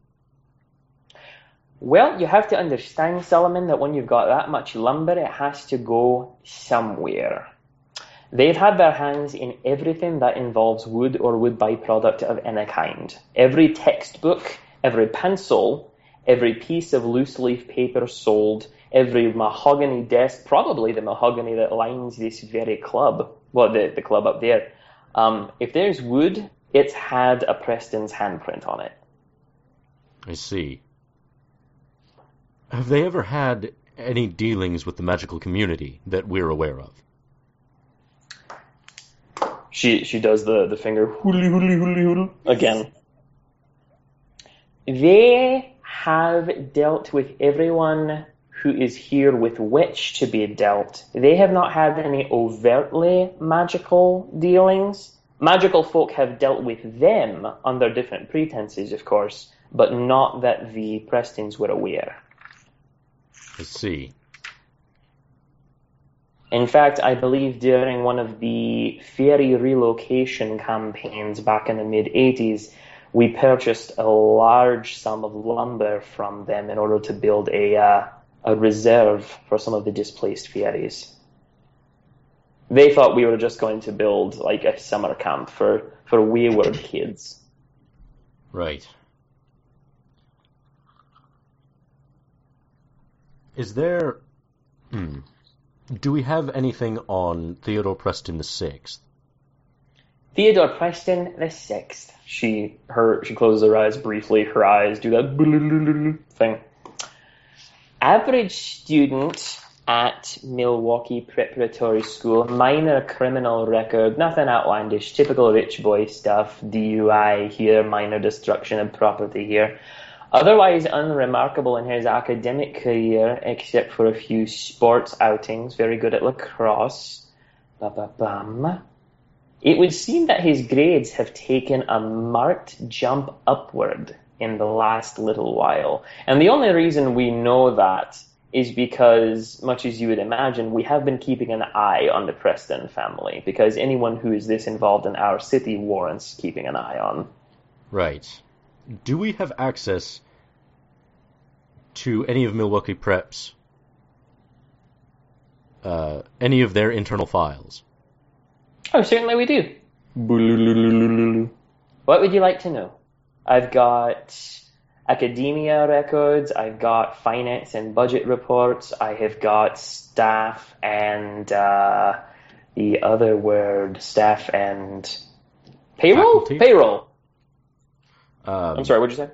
Well, you have to understand, Solomon, that when you've got that much lumber, it has to go somewhere. They've had their hands in everything that involves wood or wood byproduct of any kind. Every textbook, every pencil, every piece of loose leaf paper sold, every mahogany desk, probably the mahogany that lines this very club, well, the, the club up there. Um, if there's wood, it's had a Preston's handprint on it. I see. Have they ever had any dealings with the magical community that we're aware of? She she does the the finger hooly hooly hooly hooly again. They have dealt with everyone who is here with which to be dealt. They have not had any overtly magical dealings. Magical folk have dealt with them under different pretenses, of course, but not that the Prestons were aware. I see. In fact, I believe during one of the fairy relocation campaigns back in the mid 80s, we purchased a large sum of lumber from them in order to build a, uh, a reserve for some of the displaced fairies. They thought we were just going to build like a summer camp for, for wayward kids. Right. Is there. Hmm. Do we have anything on Theodore Preston the Sixth? Theodore Preston the sixth. She her she closes her eyes briefly. Her eyes do that thing. Average student at Milwaukee Preparatory School. Minor criminal record, nothing outlandish, typical rich boy stuff. DUI here, minor destruction of property here. Otherwise unremarkable in his academic career, except for a few sports outings. Very good at lacrosse. It would seem that his grades have taken a marked jump upward in the last little while. And the only reason we know that is because, much as you would imagine, we have been keeping an eye on the Preston family, because anyone who is this involved in our city warrants keeping an eye on. Right. Do we have access to any of Milwaukee Prep's uh, any of their internal files? Oh, certainly we do. What would you like to know? I've got academia records, I've got finance and budget reports, I have got staff and uh, the other word, staff and payroll? Faculty? Payroll. Um, I'm sorry, what'd you say?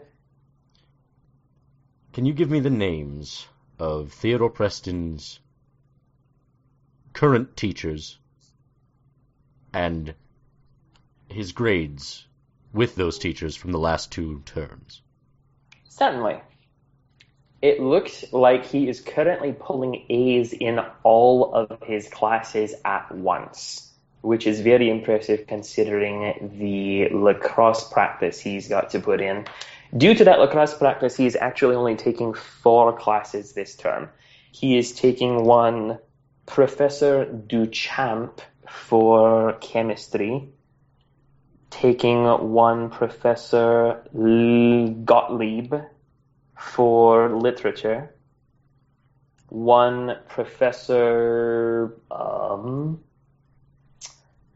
Can you give me the names of Theodore Preston's current teachers and his grades with those teachers from the last two terms? Certainly. It looks like he is currently pulling A's in all of his classes at once, which is very impressive considering the lacrosse practice he's got to put in. Due to that lacrosse practice, he is actually only taking four classes this term. He is taking one Professor Duchamp for chemistry, taking one Professor Gottlieb for literature, one Professor um,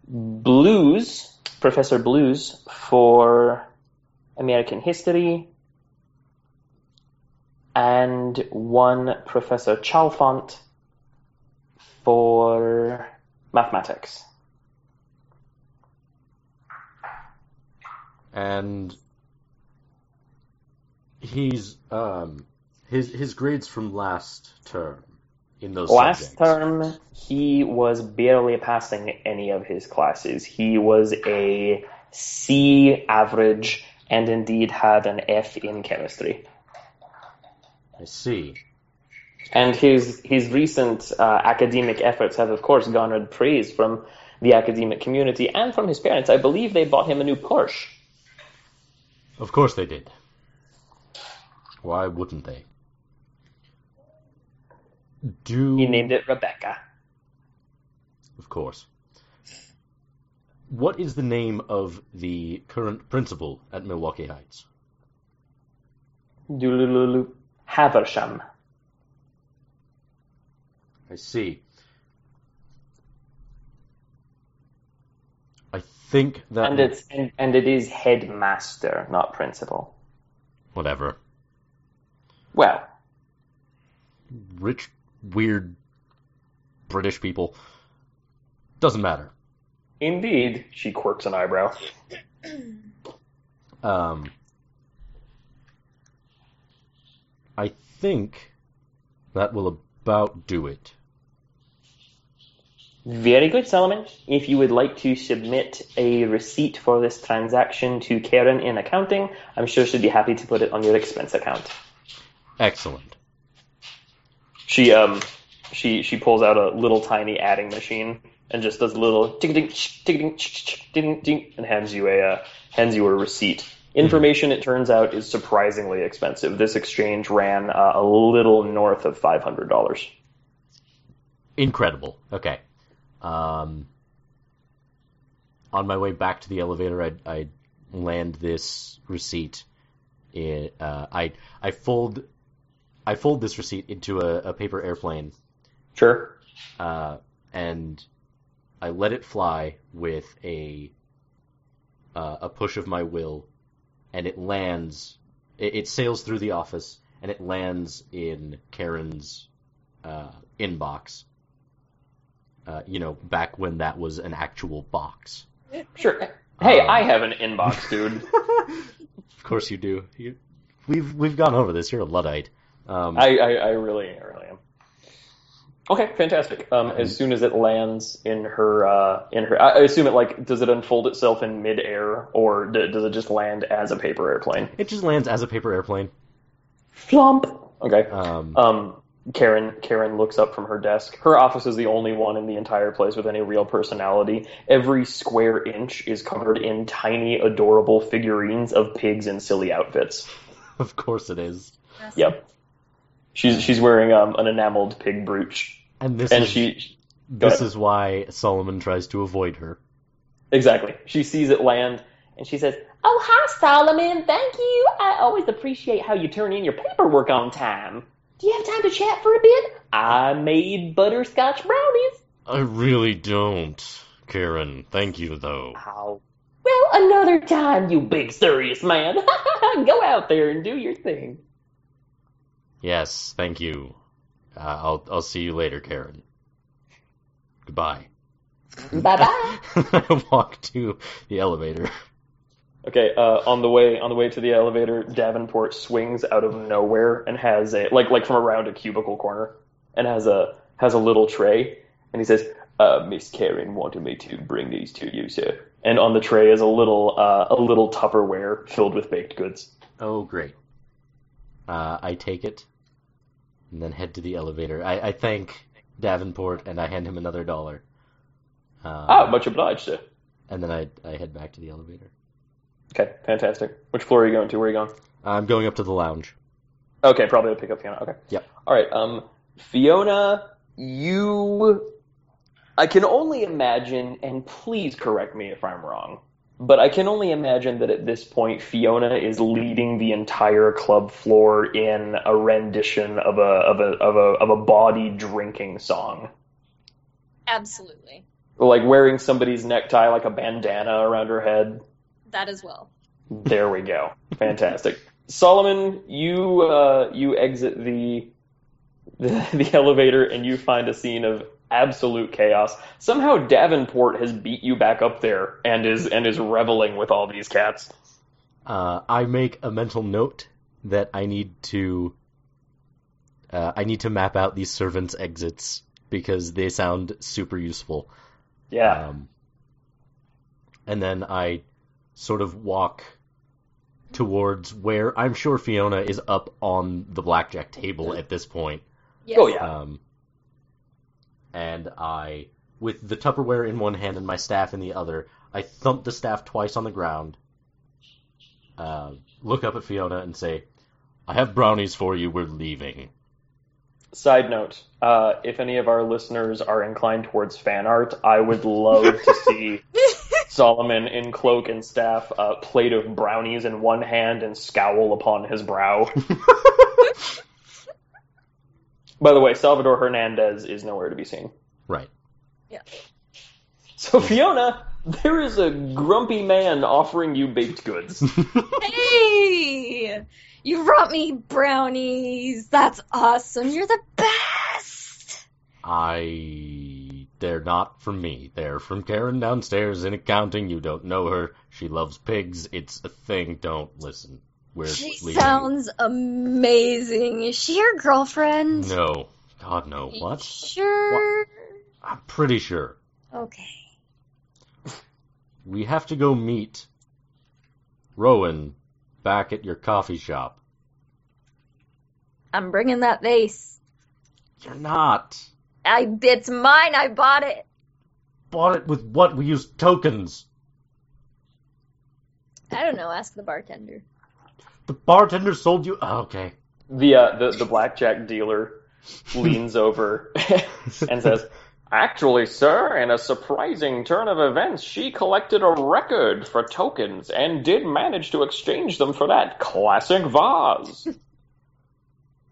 Blues, Professor Blues for American history, and one Professor Chalfont for mathematics. And he's um his his grades from last term in those Last subjects. term, he was barely passing any of his classes. He was a C average and indeed had an F in chemistry. I see. And his his recent uh, academic efforts have, of course, garnered praise from the academic community and from his parents. I believe they bought him a new Porsche. Of course they did. Why wouldn't they? Do He named it Rebecca. Of course. What is the name of the current principal at Milwaukee Heights? Haversham. I see. I think that And it's and, and it is headmaster, not principal. whatever. Well, Rich, weird British people. Doesn't matter. indeed, she quirks an eyebrow. Um, I think that will about do it. Very good, Solomon. If you would like to submit a receipt for this transaction to Karen in accounting, I'm sure she'd be happy to put it on your expense account. Excellent. She um she she pulls out a little tiny adding machine and just does a little tick ding tick ding ding ding and hands you a uh, hands you a receipt. Information it turns out is surprisingly expensive. This exchange ran uh, a little north of five hundred dollars. Incredible. Okay. Um, on my way back to the elevator, I I land this receipt. In, uh, I I fold I fold this receipt into a, a paper airplane, Sure. uh, and I let it fly with a uh, a push of my will, and it lands. It, it sails through the office, and it lands in Karen's uh, inbox. Uh, you know, back when that was an actual box. Sure. Hey, Um, I have an inbox, dude. Of course you do. You, we've we've gone over this. You're a luddite. Um, I, I, I really, I really am. Okay, fantastic. Um, as soon as it lands in her, uh, in her, I assume it like does it unfold itself in midair, or d- does it just land as a paper airplane? It just lands as a paper airplane. Flump. Okay. Um, Um, Karen Karen looks up from her desk. Her office is the only one in the entire place with any real personality. Every square inch is covered in tiny, adorable figurines of pigs in silly outfits. of course it is. Yep. She's she's wearing um, an enameled pig brooch, And this and is she this is why Solomon tries to avoid her. exactly she sees it land, and she says, "Oh hi Solomon, thank you. I always appreciate how you turn in your paperwork on time. Do you have time to chat for a bit? I made butterscotch brownies." I really don't, Karen. Thank you though. How? Well, another time, you big serious man. Go out there and do your thing. Yes, thank you. Uh, I'll I'll see you later, Karen. Goodbye. Bye bye. I walk to the elevator. Okay, uh, on the way on the way to the elevator, Davenport swings out of nowhere and has a like like from around a cubicle corner and has a has a little tray and he says, uh, "Miss Karen wanted me to bring these to you, sir." And on the tray is a little uh, a little Tupperware filled with baked goods. Oh, great. Uh, I take it and then head to the elevator. I, I thank Davenport and I hand him another dollar. Uh, Ah, much obliged, sir. And then I, I head back to the elevator. Okay, fantastic. Which floor are you going to? Where are you going? I'm going up to the lounge. Okay, probably to pick up Fiona. Okay. Yep. All right. Um, Fiona, you, I can only imagine, and please correct me if I'm wrong, but I can only imagine that at this point Fiona is leading the entire club floor in a rendition of a of a of a of a body drinking song, Absolutely. like wearing somebody's necktie like a bandana around her head. That as well. There we go. Fantastic. Solomon, you uh, you exit the, the the elevator and you find a scene of absolute chaos. Somehow Davenport has beat you back up there and is and is reveling with all these cats. Uh, I make a mental note that I need to uh, I need to map out these servants' exits because they sound super useful. Yeah. Um, and then I sort of walk towards where I'm sure Fiona is up on the blackjack table at this point. Yes. Oh yeah. Um, and I, with the Tupperware in one hand and my staff in the other, I thump the staff twice on the ground, uh, look up at Fiona and say, I have brownies for you, we're leaving. Side note: uh, if any of our listeners are inclined towards fan art, I would love to see Solomon in cloak and staff, a plate of brownies in one hand, and scowl upon his brow. By the way, Salvador Hernandez is nowhere to be seen. Right. Yeah. So Fiona, there is a grumpy man offering you baked goods. Hey! You brought me brownies. That's awesome. You're the best. I. They're not from me. They're from Karen downstairs in accounting. You don't know her. She loves pigs. It's a thing. Don't listen. We're She leaving. sounds amazing. Is she your girlfriend? No. God, no. What? Sure. I'm pretty sure. Okay. We have to go meet Rowan back at your coffee shop. I'm bringing that vase. You're not. I it's mine. I bought it. Bought it with what? We used tokens. I don't know. Ask the bartender. The bartender sold you. Oh, okay. The uh, the the blackjack dealer leans over and says, "Actually, sir, in a surprising turn of events, she collected a record for tokens and did manage to exchange them for that classic vase."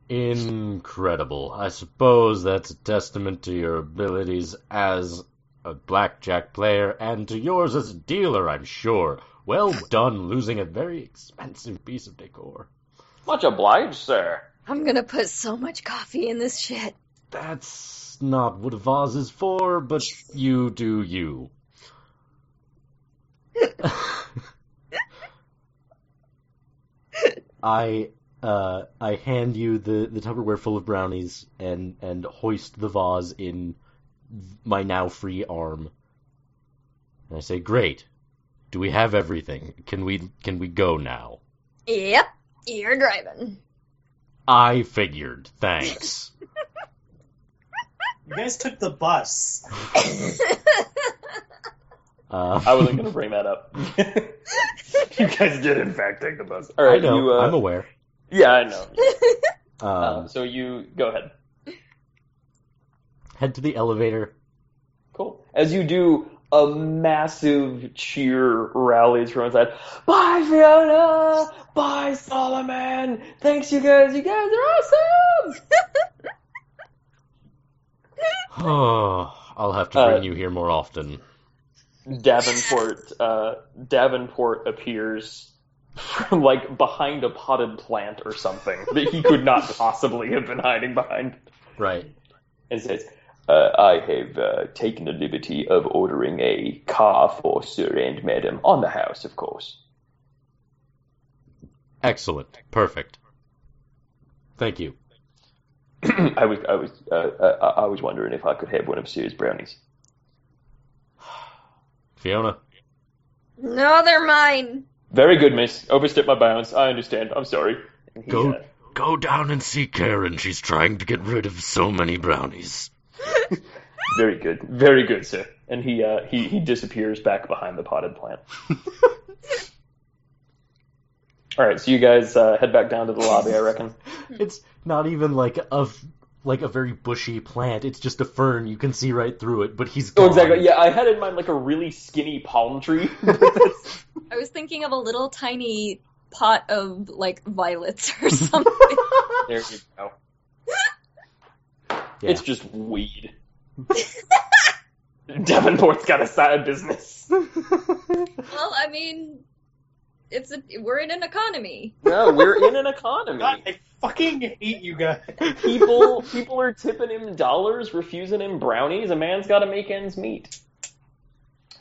Incredible. I suppose that's a testament to your abilities as a blackjack player and to yours as a dealer, I'm sure. Well done losing a very expensive piece of decor. Much obliged, sir. I'm gonna put so much coffee in this shit. That's not what a vase is for, but you do you. I uh, I hand you the, the Tupperware full of brownies and, and hoist the vase in my now free arm. And I say, "Great. Do we have everything? Can we can we go now?" Yep, you're driving. I figured. Thanks. You guys took the bus. Uh, I wasn't going to bring that up. you guys did, in fact, take the bus. All I know. you. Uh, I'm aware. Yeah, I know. Um, Um, so you go ahead. head to the elevator. Cool. As you do, a massive cheer rallies from inside. Bye, Fiona! Bye, Solomon! Thanks, you guys. You guys are awesome! Oh, I'll have to Uh, bring you here more often. Davenport, uh, Davenport appears from like behind a potted plant or something that he could not possibly have been hiding behind, Right. and says, uh, "I have uh, taken the liberty of ordering a car for Sir and Madam on the house, of course." Excellent. Perfect. Thank you. I was, I was, uh, uh, I was wondering if I could have one of Sir's brownies. Fiona. no, they're mine. Very good, miss. Overstepped my bounds. I understand. I'm sorry. And he, Go uh, go down and see Karen. She's trying to get rid of so many brownies. very good. Very good, sir. And he, uh, he, he disappears back behind the potted plant. All right, so you guys uh, head back down to the lobby, I reckon. It's not even like a f- like a very bushy plant. It's just a fern. You can see right through it. But he's Oh, gone. exactly. Yeah, I had in mind like a really skinny palm tree. That's- I was thinking of a little tiny pot of like violets or something. there you go. Yeah. It's just weed. Davenport's got a side business. well, I mean, it's a we're in an economy. No, we're in an economy. God, I fucking hate you guys. People people are tipping him dollars, refusing him brownies. A man's got to make ends meet.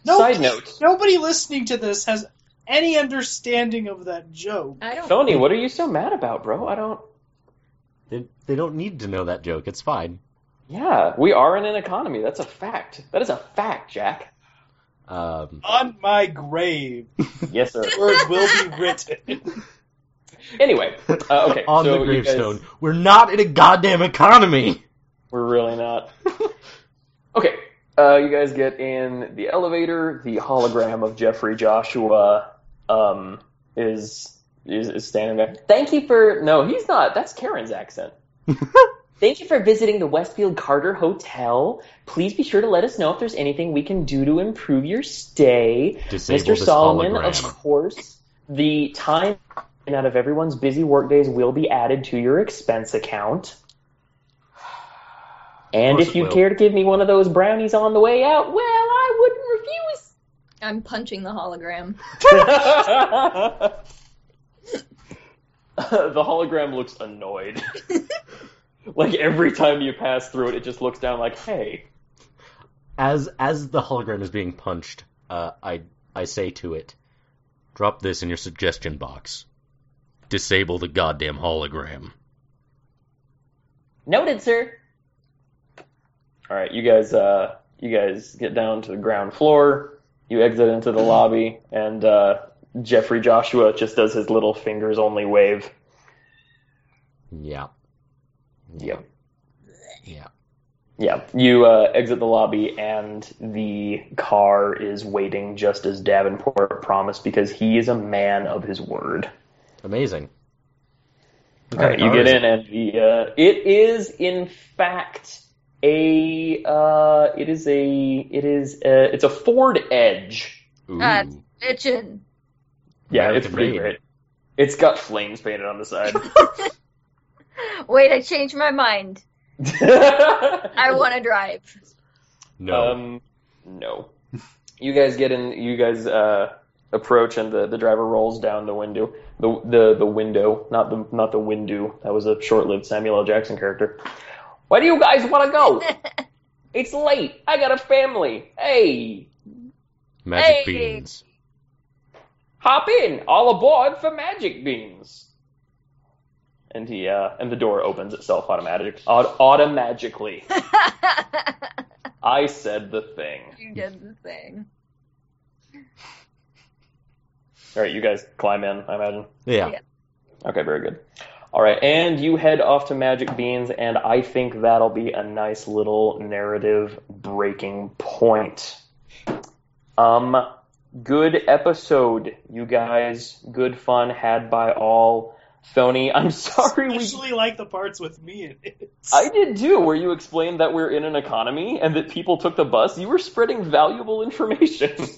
Nobody, Side note. Nobody listening to this has any understanding of that joke. I don't. Tony, what are you so mad about, bro? I don't. They, they don't need to know that joke. It's fine. Yeah, we are in an economy. That's a fact. That is a fact, Jack. Um, On my grave, Yes, sir. words will be written. Anyway, uh, okay. on so the you guys- gravestone, we're not in a goddamn economy. We're really not. okay, uh, you guys get in the elevator. The hologram of Jeffrey Joshua um, is, is is standing there. Thank you for no, he's not. That's Karen's accent. Thank you for visiting the Westfield Carter Hotel. Please be sure to let us know if there's anything we can do to improve your stay. Disable Mr. this Solomon, hologram. of course, the time out of everyone's busy workdays will be added to your expense account. And if you will. care to give me one of those brownies on the way out, well, I wouldn't refuse. I'm punching the hologram. the hologram looks annoyed. like every time you pass through it, it just looks down like, hey. As as the hologram is being punched, uh, I I say to it, drop this in your suggestion box. Disable the goddamn hologram. Noted, sir. All right, you guys, uh, you guys get down to the ground floor. You exit into the lobby, and uh, Jeffrey Joshua just does his little fingers only wave. Yeah. Yep. Yeah. Yeah, you uh, exit the lobby, and the car is waiting just as Davenport promised because he is a man of his word. Amazing. What All kind right, you get in, and the uh, it is in fact a uh, it is a it is a, it's a Ford Edge. it? Ooh. Uh, Bitchin'. Yeah, it's pretty made. great. It's got flames painted on the side. Wait, I changed my mind. I I want to drive. no. Um, no. You guys get in. You guys uh, approach, and the, the driver rolls down the window. The the the window, not the not the window. That was a short-lived Samuel L. Jackson character. Where do you guys want to go? it's late. I got a family. Hey, Magic hey. beans. hop in. All aboard for Magic Beans. And he uh, and the door opens itself automatic, aut- automagically. I said the thing. you did the thing. All right, you guys climb in. I imagine. Yeah. Yeah. Okay, very good. All right, and you head off to Magic Beans, and I think that'll be a nice little narrative breaking point. Um, good episode, you guys. Good fun had by all. Tony, I'm sorry we. Especially like the parts with me in it. I did too, where you explained that we're in an economy and that people took the bus. You were spreading valuable information.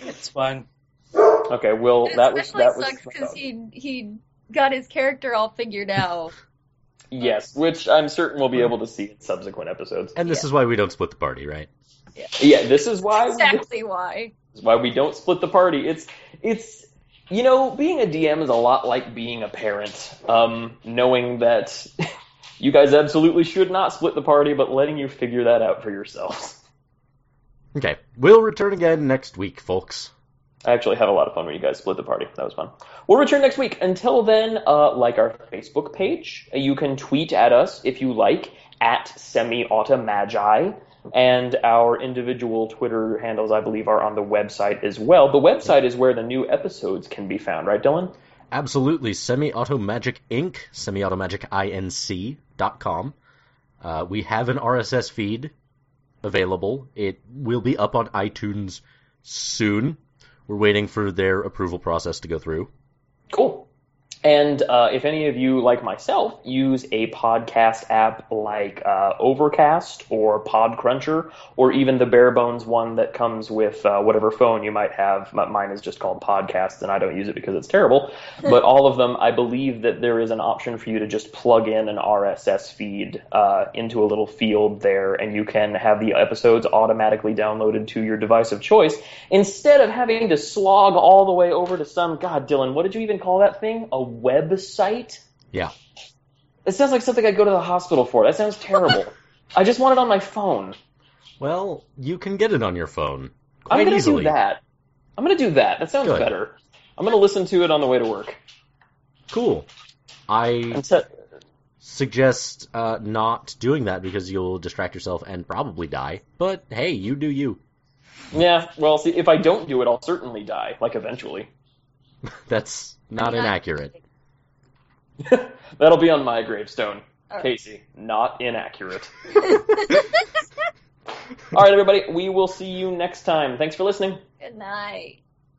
It's fun. okay, well, It that was especially that sucks because he he got his character all figured out. yes, which I'm certain we'll be able to see in subsequent episodes. And this Yeah. is why we don't split the party, right? Yeah, this is why we exactly why. This is why we don't split the party. It's it's you know being a DM is a lot like being a parent. Um, knowing that you guys absolutely should not split the party, but letting you figure that out for yourselves. Okay. We'll return again next week, folks. I actually had a lot of fun when you guys split the party. That was fun. We'll return next week. Until then, uh, like our Facebook page. You can tweet at us if you like at semi-automagi. And our individual Twitter handles, I believe, are on the website as well. The website is where the new episodes can be found, right, Dylan? Absolutely. Semi-Auto Magic Inc. Semi-Automagic.inc.com. Uh, we have an RSS feed available. It will be up on iTunes soon. We're waiting for their approval process to go through. Cool. And uh, if any of you, like myself, use a podcast app like uh, Overcast or Podcruncher, or even the bare bones one that comes with uh, whatever phone you might have, mine is just called Podcast, and I don't use it because it's terrible. but all of them, I believe that there is an option for you to just plug in an RSS feed uh, into a little field there, and you can have the episodes automatically downloaded to your device of choice instead of having to slog all the way over to some. God, Dylan, what did you even call that thing? A website? Yeah. It sounds like something I'd go to the hospital for. That sounds terrible. I just want it on my phone. Well, you can get it on your phone I'm gonna easily. do that. I'm gonna do that. That sounds Good. better. I'm gonna listen to it on the way to work. Cool. I And set, suggest uh, not doing that because you'll distract yourself and probably die. But hey, you do you. yeah, well, see, if I don't do it, I'll certainly die, like eventually. That's not inaccurate. That'll be on my gravestone. Alright. Casey, not inaccurate. All right, everybody, we will see you next time. Thanks for listening. Good night.